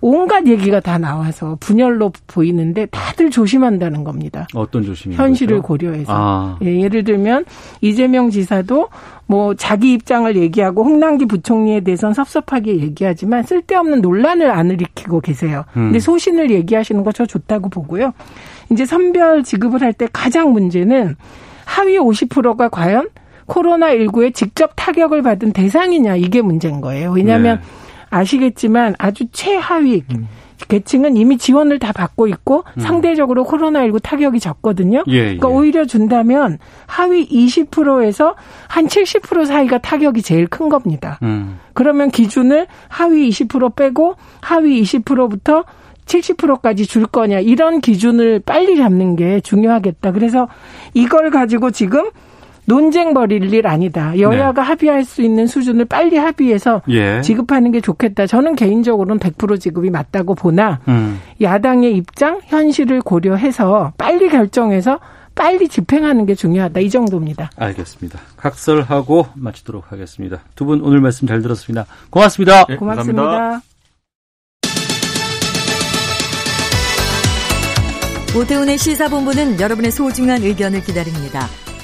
온갖 얘기가 다 나와서 분열로 보이는데 다들 조심한다는 겁니다. 어떤 조심이 현실을 고려해서. 아. 예, 예를 들면 이재명 지사도 뭐 자기 입장을 얘기하고 홍남기 부총리에 대해서는 섭섭하게 얘기하지만 쓸데없는 논란을 안 일으키고 계세요. 음. 근데 소신을 얘기하시는 거 저 좋다고 보고요. 이제 선별 지급을 할 때 가장 문제는 하위 50%가 과연 코로나19에 직접 타격을 받은 대상이냐 이게 문제인 거예요. 왜냐하면 네. 아시겠지만 아주 최하위 계층은 이미 지원을 다 받고 있고 음. 상대적으로 코로나19 타격이 적거든요. 예, 그러니까 예. 오히려 준다면 하위 20%에서 한 70% 사이가 타격이 제일 큰 겁니다. 음. 그러면 기준을 하위 20% 빼고 하위 20%부터 70%까지 줄 거냐 이런 기준을 빨리 잡는 게 중요하겠다. 그래서 이걸 가지고 지금 논쟁 벌일 일 아니다. 여야가 합의할 수 있는 수준을 빨리 합의해서 예. 지급하는 게 좋겠다. 저는 개인적으로는 100% 지급이 맞다고 보나 음. 야당의 입장, 현실을 고려해서 빨리 결정해서 빨리 집행하는 게 중요하다. 이 정도입니다. 알겠습니다. 각설하고 마치도록 하겠습니다. 두 분 오늘 말씀 잘 들었습니다. 고맙습니다. 네, 고맙습니다. 오태훈의 시사본부는 여러분의 소중한 의견을 기다립니다.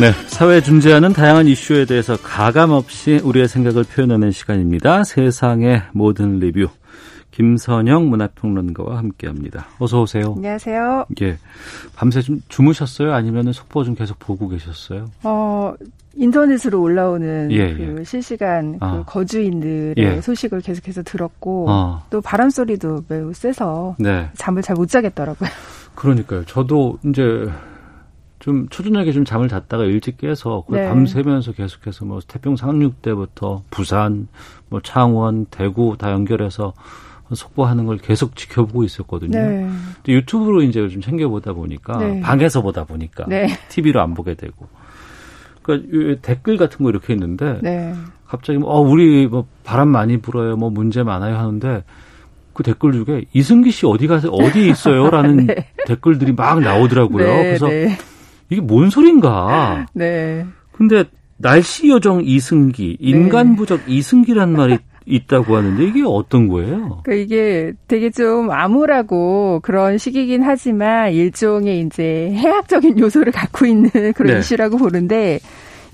네, 사회에 존재하는 다양한 이슈에 대해서 가감 없이 우리의 생각을 표현하는 시간입니다. 세상의 모든 리뷰. 김선영 문화평론가와 함께합니다. 어서 오세요. 안녕하세요. 예, 밤새 좀 주무셨어요? 아니면 속보 좀 계속 보고 계셨어요? 어 인터넷으로 올라오는 예, 그 예. 실시간 아. 그 거주인들의 예. 소식을 계속해서 들었고 아. 또 바람 소리도 매우 세서 네. 잠을 잘 못 자겠더라고요. 그러니까요. 저도 이제 좀 초저녁에 좀 잠을 잤다가 일찍 깨서 네. 밤새면서 계속해서 뭐 태평 상륙대부터 부산, 뭐 창원, 대구 다 연결해서 속보하는 걸 계속 지켜보고 있었거든요. 네. 근데 유튜브로 이제 좀 챙겨보다 보니까 네. 방에서 보다 보니까 네. TV로 안 보게 되고. 그러니까 이 댓글 같은 거 이렇게 있는데 네. 갑자기 뭐 어, 우리 뭐 바람 많이 불어요, 뭐 문제 많아요 하는데 그 댓글 중에 이승기 씨 어디 가서 어디 있어요 라는 [LAUGHS] 네. 댓글들이 막 나오더라고요. 네, 그래서 네. 이게 뭔 소린가? 네. 근데 날씨 요정 이승기, 인간 부적 이승기란 말이 있다고 하는데 이게 어떤 거예요? 그러니까 이게 되게 좀 암울하고 그런 시기긴 하지만 일종의 이제 해학적인 요소를 갖고 있는 그런 네. 이슈라고 보는데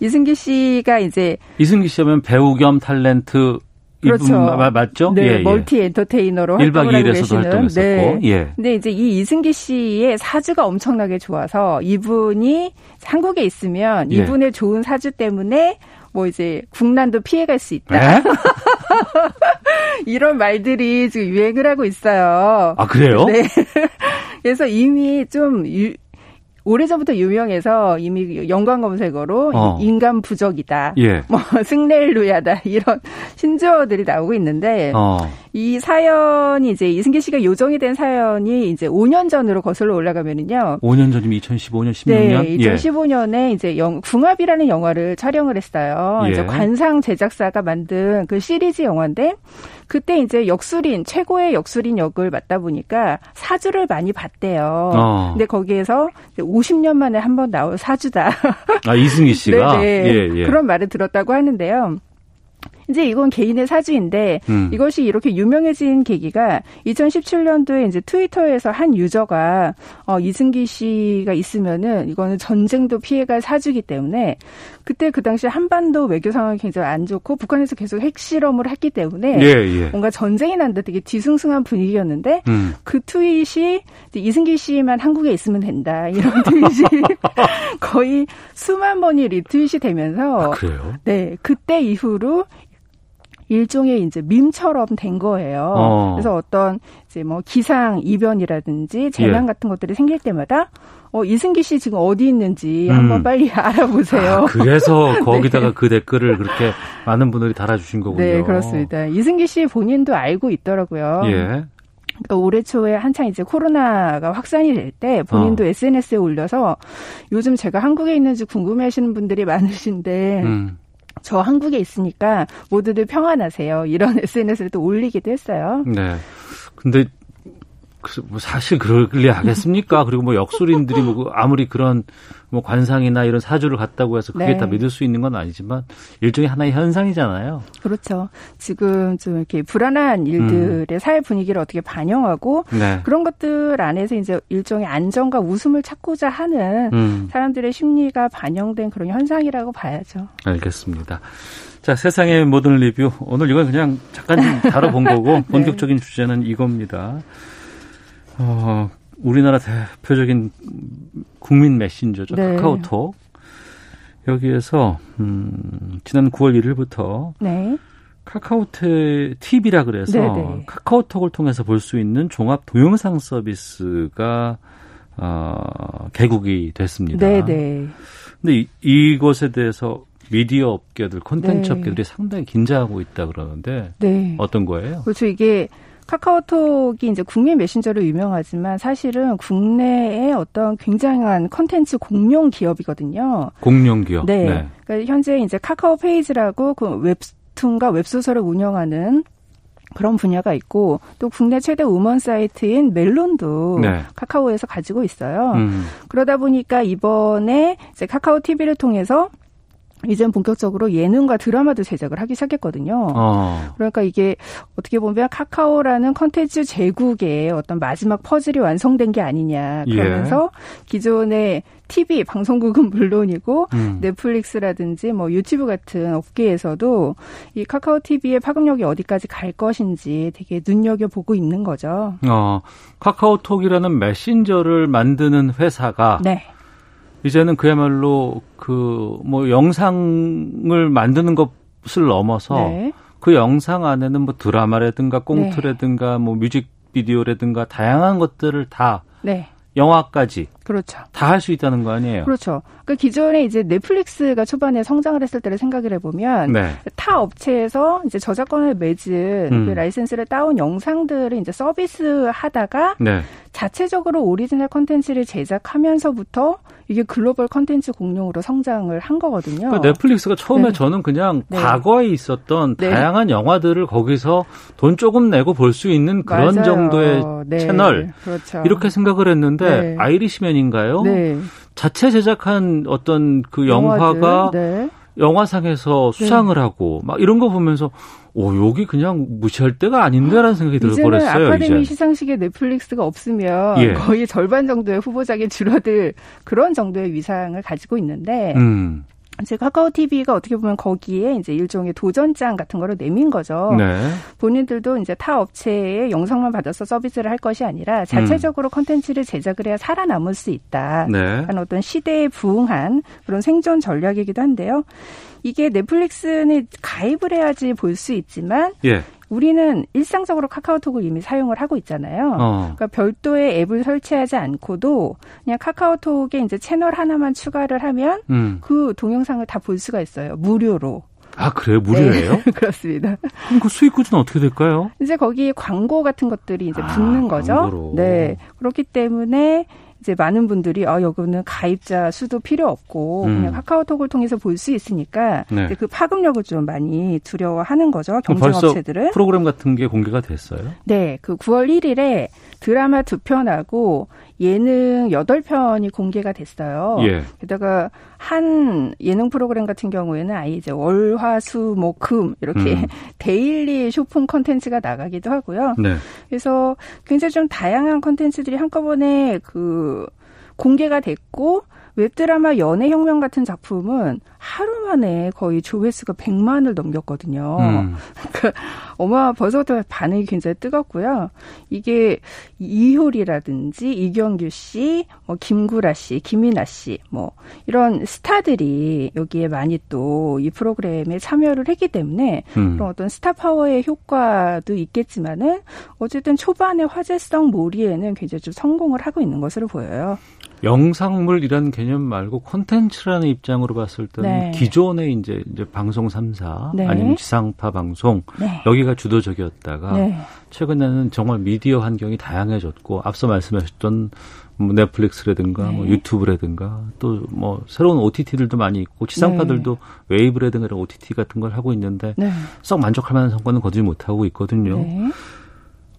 이승기 씨가 이제 이승기 씨하면 배우 겸 탤런트 그렇죠. 마- 맞죠? 네, 예, 예. 멀티 엔터테이너로 1박 활동을 하고 2일에서도 계시는. 활동했었고, 네. 예. 근데 이제 이 이승기 씨의 사주가 엄청나게 좋아서 이분이 한국에 있으면 예. 이분의 좋은 사주 때문에 뭐 이제 국난도 피해갈 수 있다. 에? [LAUGHS] 이런 말들이 지금 유행을 하고 있어요. 아, 그래요? 네. [LAUGHS] 그래서 이미 좀 유, 오래전부터 유명해서 이미 연관 검색어로 어. 인간 부적이다. 예. 뭐 [LAUGHS] 승렐루야다 이런 신조어들이 나오고 있는데 어. 이 사연이 이제 이승기 씨가 요정이 된 사연이 이제 5년 전으로 거슬러 올라가면은요. 5년 전이면 2015년, 16년? 네, 예. 2015년에 이제 영, 궁합이라는 영화를 촬영을 했어요. 예. 이제 관상 제작사가 만든 그 시리즈 영화인데 그때 이제 역술인 최고의 역술인 역을 맡다 보니까 사주를 많이 봤대요. 어. 근데 거기에서 이제 50년 만에 한 번 나올 사주다. 아, 이승기 씨가? 네네. [LAUGHS] 예, 예. 그런 말을 들었다고 하는데요. 이제 이건 개인의 사주인데 음. 이것이 이렇게 유명해진 계기가 2017년도에 이제 트위터에서 한 유저가 어, 이승기 씨가 있으면은 이거는 전쟁도 피해갈 사주기 때문에 그때 그 당시 한반도 외교 상황이 굉장히 안 좋고 북한에서 계속 핵실험을 했기 때문에 예, 예. 뭔가 전쟁이 난다 되게 뒤숭숭한 분위기였는데 음. 그 트윗이 이승기 씨만 한국에 있으면 된다 이런 [LAUGHS] 트윗이 거의 수만 번이 리트윗이 되면서 아, 그래요? 네 그때 이후로 일종의 이제 밈처럼 된 거예요. 어. 그래서 어떤 이제 뭐 기상 이변이라든지 재난 예. 같은 것들이 생길 때마다 어 이승기 씨 지금 어디 있는지 음. 한번 빨리 [LAUGHS] 알아보세요. 아, 그래서 [LAUGHS] 거기다가 네. 그 댓글을 그렇게 많은 분들이 달아주신 거군요. 네, 그렇습니다. 이승기 씨 본인도 알고 있더라고요. 예. 그러니까 올해 초에 한창 이제 코로나가 확산이 될 때 본인도 어. SNS에 올려서 요즘 제가 한국에 있는지 궁금해하시는 분들이 많으신데 음. 저 한국에 있으니까 모두들 평안하세요. 이런 [LAUGHS] SNS를 또 올리기도 했어요. 네. 근데 그, 뭐 사실 그럴리 하겠습니까? [LAUGHS] 그리고 뭐 역술인들이 뭐그 아무리 그런 뭐 관상이나 이런 사주를 갖다고 해서 그게 네. 다 믿을 수 있는 건 아니지만 일종의 하나의 현상이잖아요. 그렇죠. 지금 좀 이렇게 불안한 일들의 사회 분위기를 어떻게 반영하고 음. 네. 그런 것들 안에서 이제 일종의 안정과 웃음을 찾고자 하는 음. 사람들의 심리가 반영된 그런 현상이라고 봐야죠. 알겠습니다. 자, 세상의 모든 리뷰. 오늘 이건 그냥 잠깐 좀 다뤄본 [LAUGHS] 네. 거고, 본격적인 주제는 이겁니다. 어, 우리나라 대표적인 국민 메신저죠. 네. 카카오톡. 여기에서, 음, 지난 9월 1일부터 네. 카카오톡 TV라 그래서 네네. 카카오톡을 통해서 볼 수 있는 종합 동영상 서비스가 어, 개국이 됐습니다. 네, 네. 근데 이, 이것에 대해서 미디어 업계들, 콘텐츠 네. 업계들이 상당히 긴장하고 있다 그러는데 네. 어떤 거예요? 그렇죠. 이게 카카오톡이 이제 국민 메신저로 유명하지만 사실은 국내의 어떤 굉장한 컨텐츠 공룡 기업이거든요. 공룡 기업. 네. 그러니까 현재 이제 카카오 페이지라고 그 웹툰과 웹소설을 운영하는 그런 분야가 있고 또 국내 최대 음원 사이트인 멜론도 네. 카카오에서 가지고 있어요. 음. 그러다 보니까 이번에 이제 카카오 TV를 통해서 이젠 본격적으로 예능과 드라마도 제작을 하기 시작했거든요. 어. 그러니까 이게 어떻게 보면 카카오라는 컨텐츠 제국의 어떤 마지막 퍼즐이 완성된 게 아니냐. 예. 그러면서 기존의 TV 방송국은 [LAUGHS] 물론이고 음. 넷플릭스라든지 뭐 유튜브 같은 업계에서도 이 카카오 TV의 파급력이 어디까지 갈 것인지 되게 눈여겨 보고 있는 거죠. 어, 카카오톡이라는 메신저를 만드는 회사가 네. 이제는 그야말로 그 뭐 영상을 만드는 것을 넘어서 네. 그 영상 안에는 뭐 드라마라든가 꽁트라든가 뭐 뮤직비디오라든가 다양한 것들을 다 네. 영화까지 그렇죠. 다 할 수 있다는 거 아니에요? 그렇죠. 그 기존에 이제 넷플릭스가 초반에 성장을 했을 때를 생각을 해보면 네. 타 업체에서 이제 저작권을 맺은 음. 그 라이센스를 따온 영상들을 이제 서비스 하다가 네. 자체적으로 오리지널 컨텐츠를 제작하면서부터 이게 글로벌 컨텐츠 공룡으로 성장을 한 거거든요. 그 넷플릭스가 처음에 네. 저는 그냥 네. 과거에 있었던 네. 다양한 영화들을 거기서 돈 조금 내고 볼 수 있는 그런 맞아요. 정도의 네. 채널 그렇죠. 이렇게 생각을 했는데 네. 아이리시맨인가요? 네. 자체 제작한 어떤 그 영화가 영화들, 네. 영화상에서 수상을 하고 막 이런 거 보면서 오 여기 그냥 무시할 때가 아닌데라는 생각이 이제는 들어버렸어요. 아카데미 이제. 시상식에 넷플릭스가 없으면 예. 거의 절반 정도의 후보작이 줄어들 그런 정도의 위상을 가지고 있는데 음. 이제 카카오 TV가 어떻게 보면 거기에 이제 일종의 도전장 같은 거를 내민 거죠. 네. 본인들도 이제 타 업체의 영상만 받아서 서비스를 할 것이 아니라 자체적으로 컨텐츠를 제작을 해야 살아남을 수 있다. 네. 하는 어떤 시대에 부응한 그런 생존 전략이기도 한데요. 이게 넷플릭스는 가입을 해야지 볼 수 있지만 예. 우리는 일상적으로 카카오톡을 이미 사용을 하고 있잖아요. 어. 그러니까 별도의 앱을 설치하지 않고도 그냥 카카오톡에 이제 채널 하나만 추가를 하면 음. 그 동영상을 다 볼 수가 있어요. 무료로. 아 그래요? 무료예요? 네, [LAUGHS] 그렇습니다. 그럼 그 수익 구조는 어떻게 될까요? 이제 거기에 광고 같은 것들이 이제 아, 붙는 거죠. 광고로. 네. 그렇기 때문에 이제 많은 분들이 아 여기는 가입자 수도 필요 없고 음. 그냥 카카오톡을 통해서 볼 수 있으니까 네. 그 파급력을 좀 많이 두려워하는 거죠. 경쟁업체들은. 프로그램 같은 게 공개가 됐어요? 네, 그 9월 1일에 드라마 두 편하고 예능 8편이 공개가 됐어요. 예. 게다가 한 예능 프로그램 같은 경우에는 아예 이제 월, 화, 수, 목, 금 이렇게 음. [LAUGHS] daily short form 컨텐츠가 나가기도 하고요. 네. 그래서 굉장히 좀 다양한 컨텐츠들이 한꺼번에 그 공개가 됐고 웹드라마 연애혁명 같은 작품은 하루 만에 거의 조회수가 100만을 넘겼거든요. 음. [LAUGHS] 그러니까 어마 벌써부터 반응이 굉장히 뜨겁고요. 이게 이효리라든지 이경규 씨, 뭐 김구라 씨, 김이나 씨, 뭐 이런 스타들이 여기에 많이 또 이 프로그램에 참여를 했기 때문에 음. 그런 어떤 스타 파워의 효과도 있겠지만은 어쨌든 초반의 화제성 몰이에는 굉장히 좀 성공을 하고 있는 것으로 보여요. 영상물 이런 개념 말고 콘텐츠라는 입장으로 봤을 때는 네. 기존의 이제 이제 방송 3사 네. 아니면 지상파 방송 네. 여기가 주도적이었다가 네. 최근에는 정말 미디어 환경이 다양해졌고 앞서 말씀하셨던 뭐 넷플릭스라든가 뭐 네. 유튜브라든가 또 뭐 새로운 OTT들도 많이 있고 지상파들도 웨이브라든가 이런 OTT 같은 걸 하고 있는데 네. 썩 만족할 만한 성과는 거두지 못하고 있거든요. 네.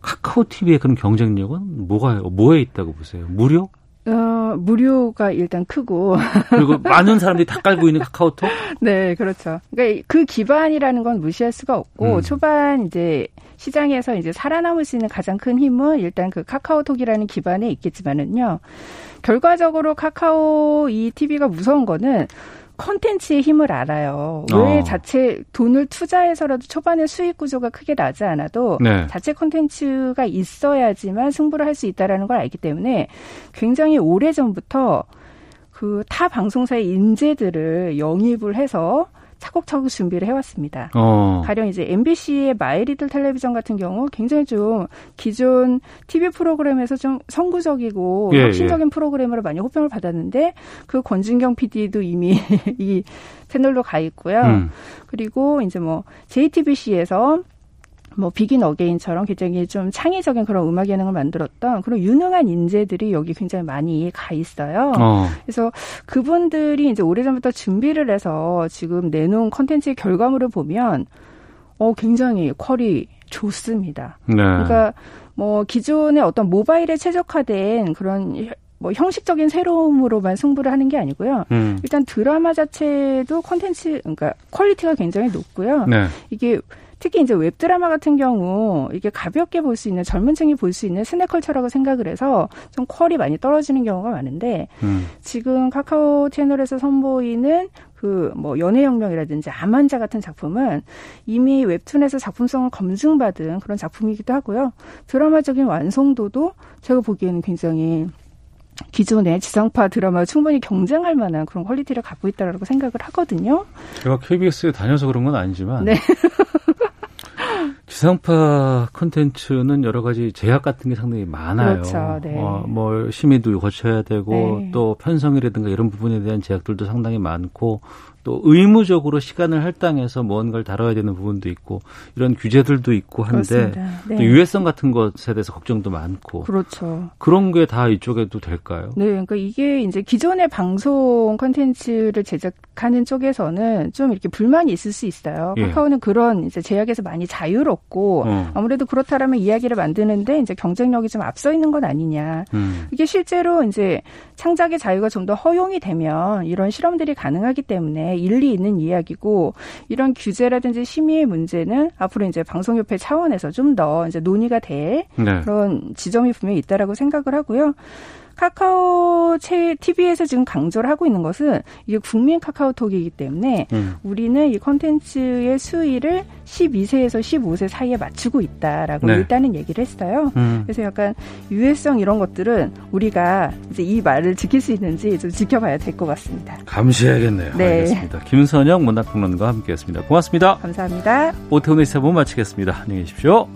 카카오 TV의 그런 경쟁력은 뭐가 뭐에 있다고 보세요? 무료? 어, 무료가 일단 크고 [LAUGHS] 그리고 많은 사람들이 다 깔고 있는 카카오톡? 네, 그렇죠. 그러니까 그 기반이라는 건 무시할 수가 없고 음. 초반 이제 시장에서 이제 살아남을 수 있는 가장 큰 힘은 일단 그 카카오톡이라는 기반에 있겠지만은요. 결과적으로 카카오 이 TV가 무서운 거는 컨텐츠의 힘을 알아요. 왜 어. 자체 돈을 투자해서라도 초반에 수익 구조가 크게 나지 않아도 네. 자체 컨텐츠가 있어야지만 승부를 할 수 있다라는 걸 알기 때문에 굉장히 오래 전부터 그 타 방송사의 인재들을 영입을 해서 차곡차곡 준비를 해왔습니다. 어. 가령 이제 MBC의 마이리틀 텔레비전 같은 경우 굉장히 좀 기존 TV 프로그램에서 좀 선구적이고 예, 혁신적인 프로그램으로 많이 호평을 받았는데 그 권진경 PD도 이미 [LAUGHS] 이 채널로 가 있고요. 음. 그리고 이제 뭐 JTBC에서 뭐 비긴 어게인처럼 굉장히 좀 창의적인 그런 음악 예능을 만들었던 그런 유능한 인재들이 여기 굉장히 많이 가 있어요. 어. 그래서 그분들이 이제 오래전부터 준비를 해서 지금 내놓은 컨텐츠의 결과물을 보면 어 굉장히 퀄이 좋습니다. 네. 그러니까 뭐 기존의 어떤 모바일에 최적화된 그런 뭐 형식적인 새로움으로만 승부를 하는 게 아니고요. 음. 일단 드라마 자체도 콘텐츠 그러니까 quality가 굉장히 높고요. 네. 이게 특히 이제 웹드라마 같은 경우 이게 가볍게 볼 수 있는 젊은 층이 볼 수 있는 snack culture라고 생각을 해서 좀 퀄이 많이 떨어지는 경우가 많은데 음. 지금 카카오 채널에서 선보이는 그뭐 연애혁명이라든지 아만자 같은 작품은 이미 웹툰에서 작품성을 검증받은 그런 작품이기도 하고요. 드라마적인 완성도도 제가 보기에는 굉장히 기존의 지상파 드라마 충분히 경쟁할 만한 그런 quality를 갖고 있다라고 생각을 하거든요. 제가 KBS에 다녀서 그런 건 아니지만 네. [LAUGHS] 지상파 콘텐츠는 여러 가지 제약 같은 게 상당히 많아요. 그렇죠, 네. 어, 뭐 심의도 거쳐야 되고 네. 또 편성이라든가 이런 부분에 대한 제약들도 상당히 많고 또 의무적으로 시간을 할당해서 뭔가를 다뤄야 되는 부분도 있고 이런 규제들도 있고 한데. 네. 또 유해성 같은 것에 대해서 걱정도 많고 그렇죠. 그런 게 다 이쪽에도 될까요? 네, 그러니까 이게 이제 기존의 방송 콘텐츠를 제작하는 쪽에서는 좀 이렇게 불만이 있을 수 있어요. 예. 카카오는 그런 이제 제약에서 많이 자유롭고 어. 아무래도 그렇다라면 이야기를 만드는데 이제 경쟁력이 좀 앞서 있는 건 아니냐. 음. 이게 실제로 이제 창작의 자유가 좀 더 허용이 되면 이런 실험들이 가능하기 때문에 일리 있는 이야기고 이런 규제라든지 심의의 문제는 앞으로 이제 방송협회 차원에서 좀 더 이제 논의가 될 네. 그런 지점이 분명히 있다라고 생각을 하고요. 카카오 채 TV에서 지금 강조를 하고 있는 것은 이게 국민 카카오톡이기 때문에 음. 우리는 이 콘텐츠의 수위를 12세에서 15세 사이에 맞추고 있다라고 네. 일단은 얘기를 했어요. 음. 그래서 약간 유해성 이런 것들은 우리가 이제 이 말을 지킬 수 있는지 좀 지켜봐야 될 것 같습니다. 감시해야겠네요. 네. 알겠습니다. 김선영 문학평론가와 함께했습니다. 고맙습니다. 감사합니다. 오태훈의 시사본 마치겠습니다. 안녕히 계십시오.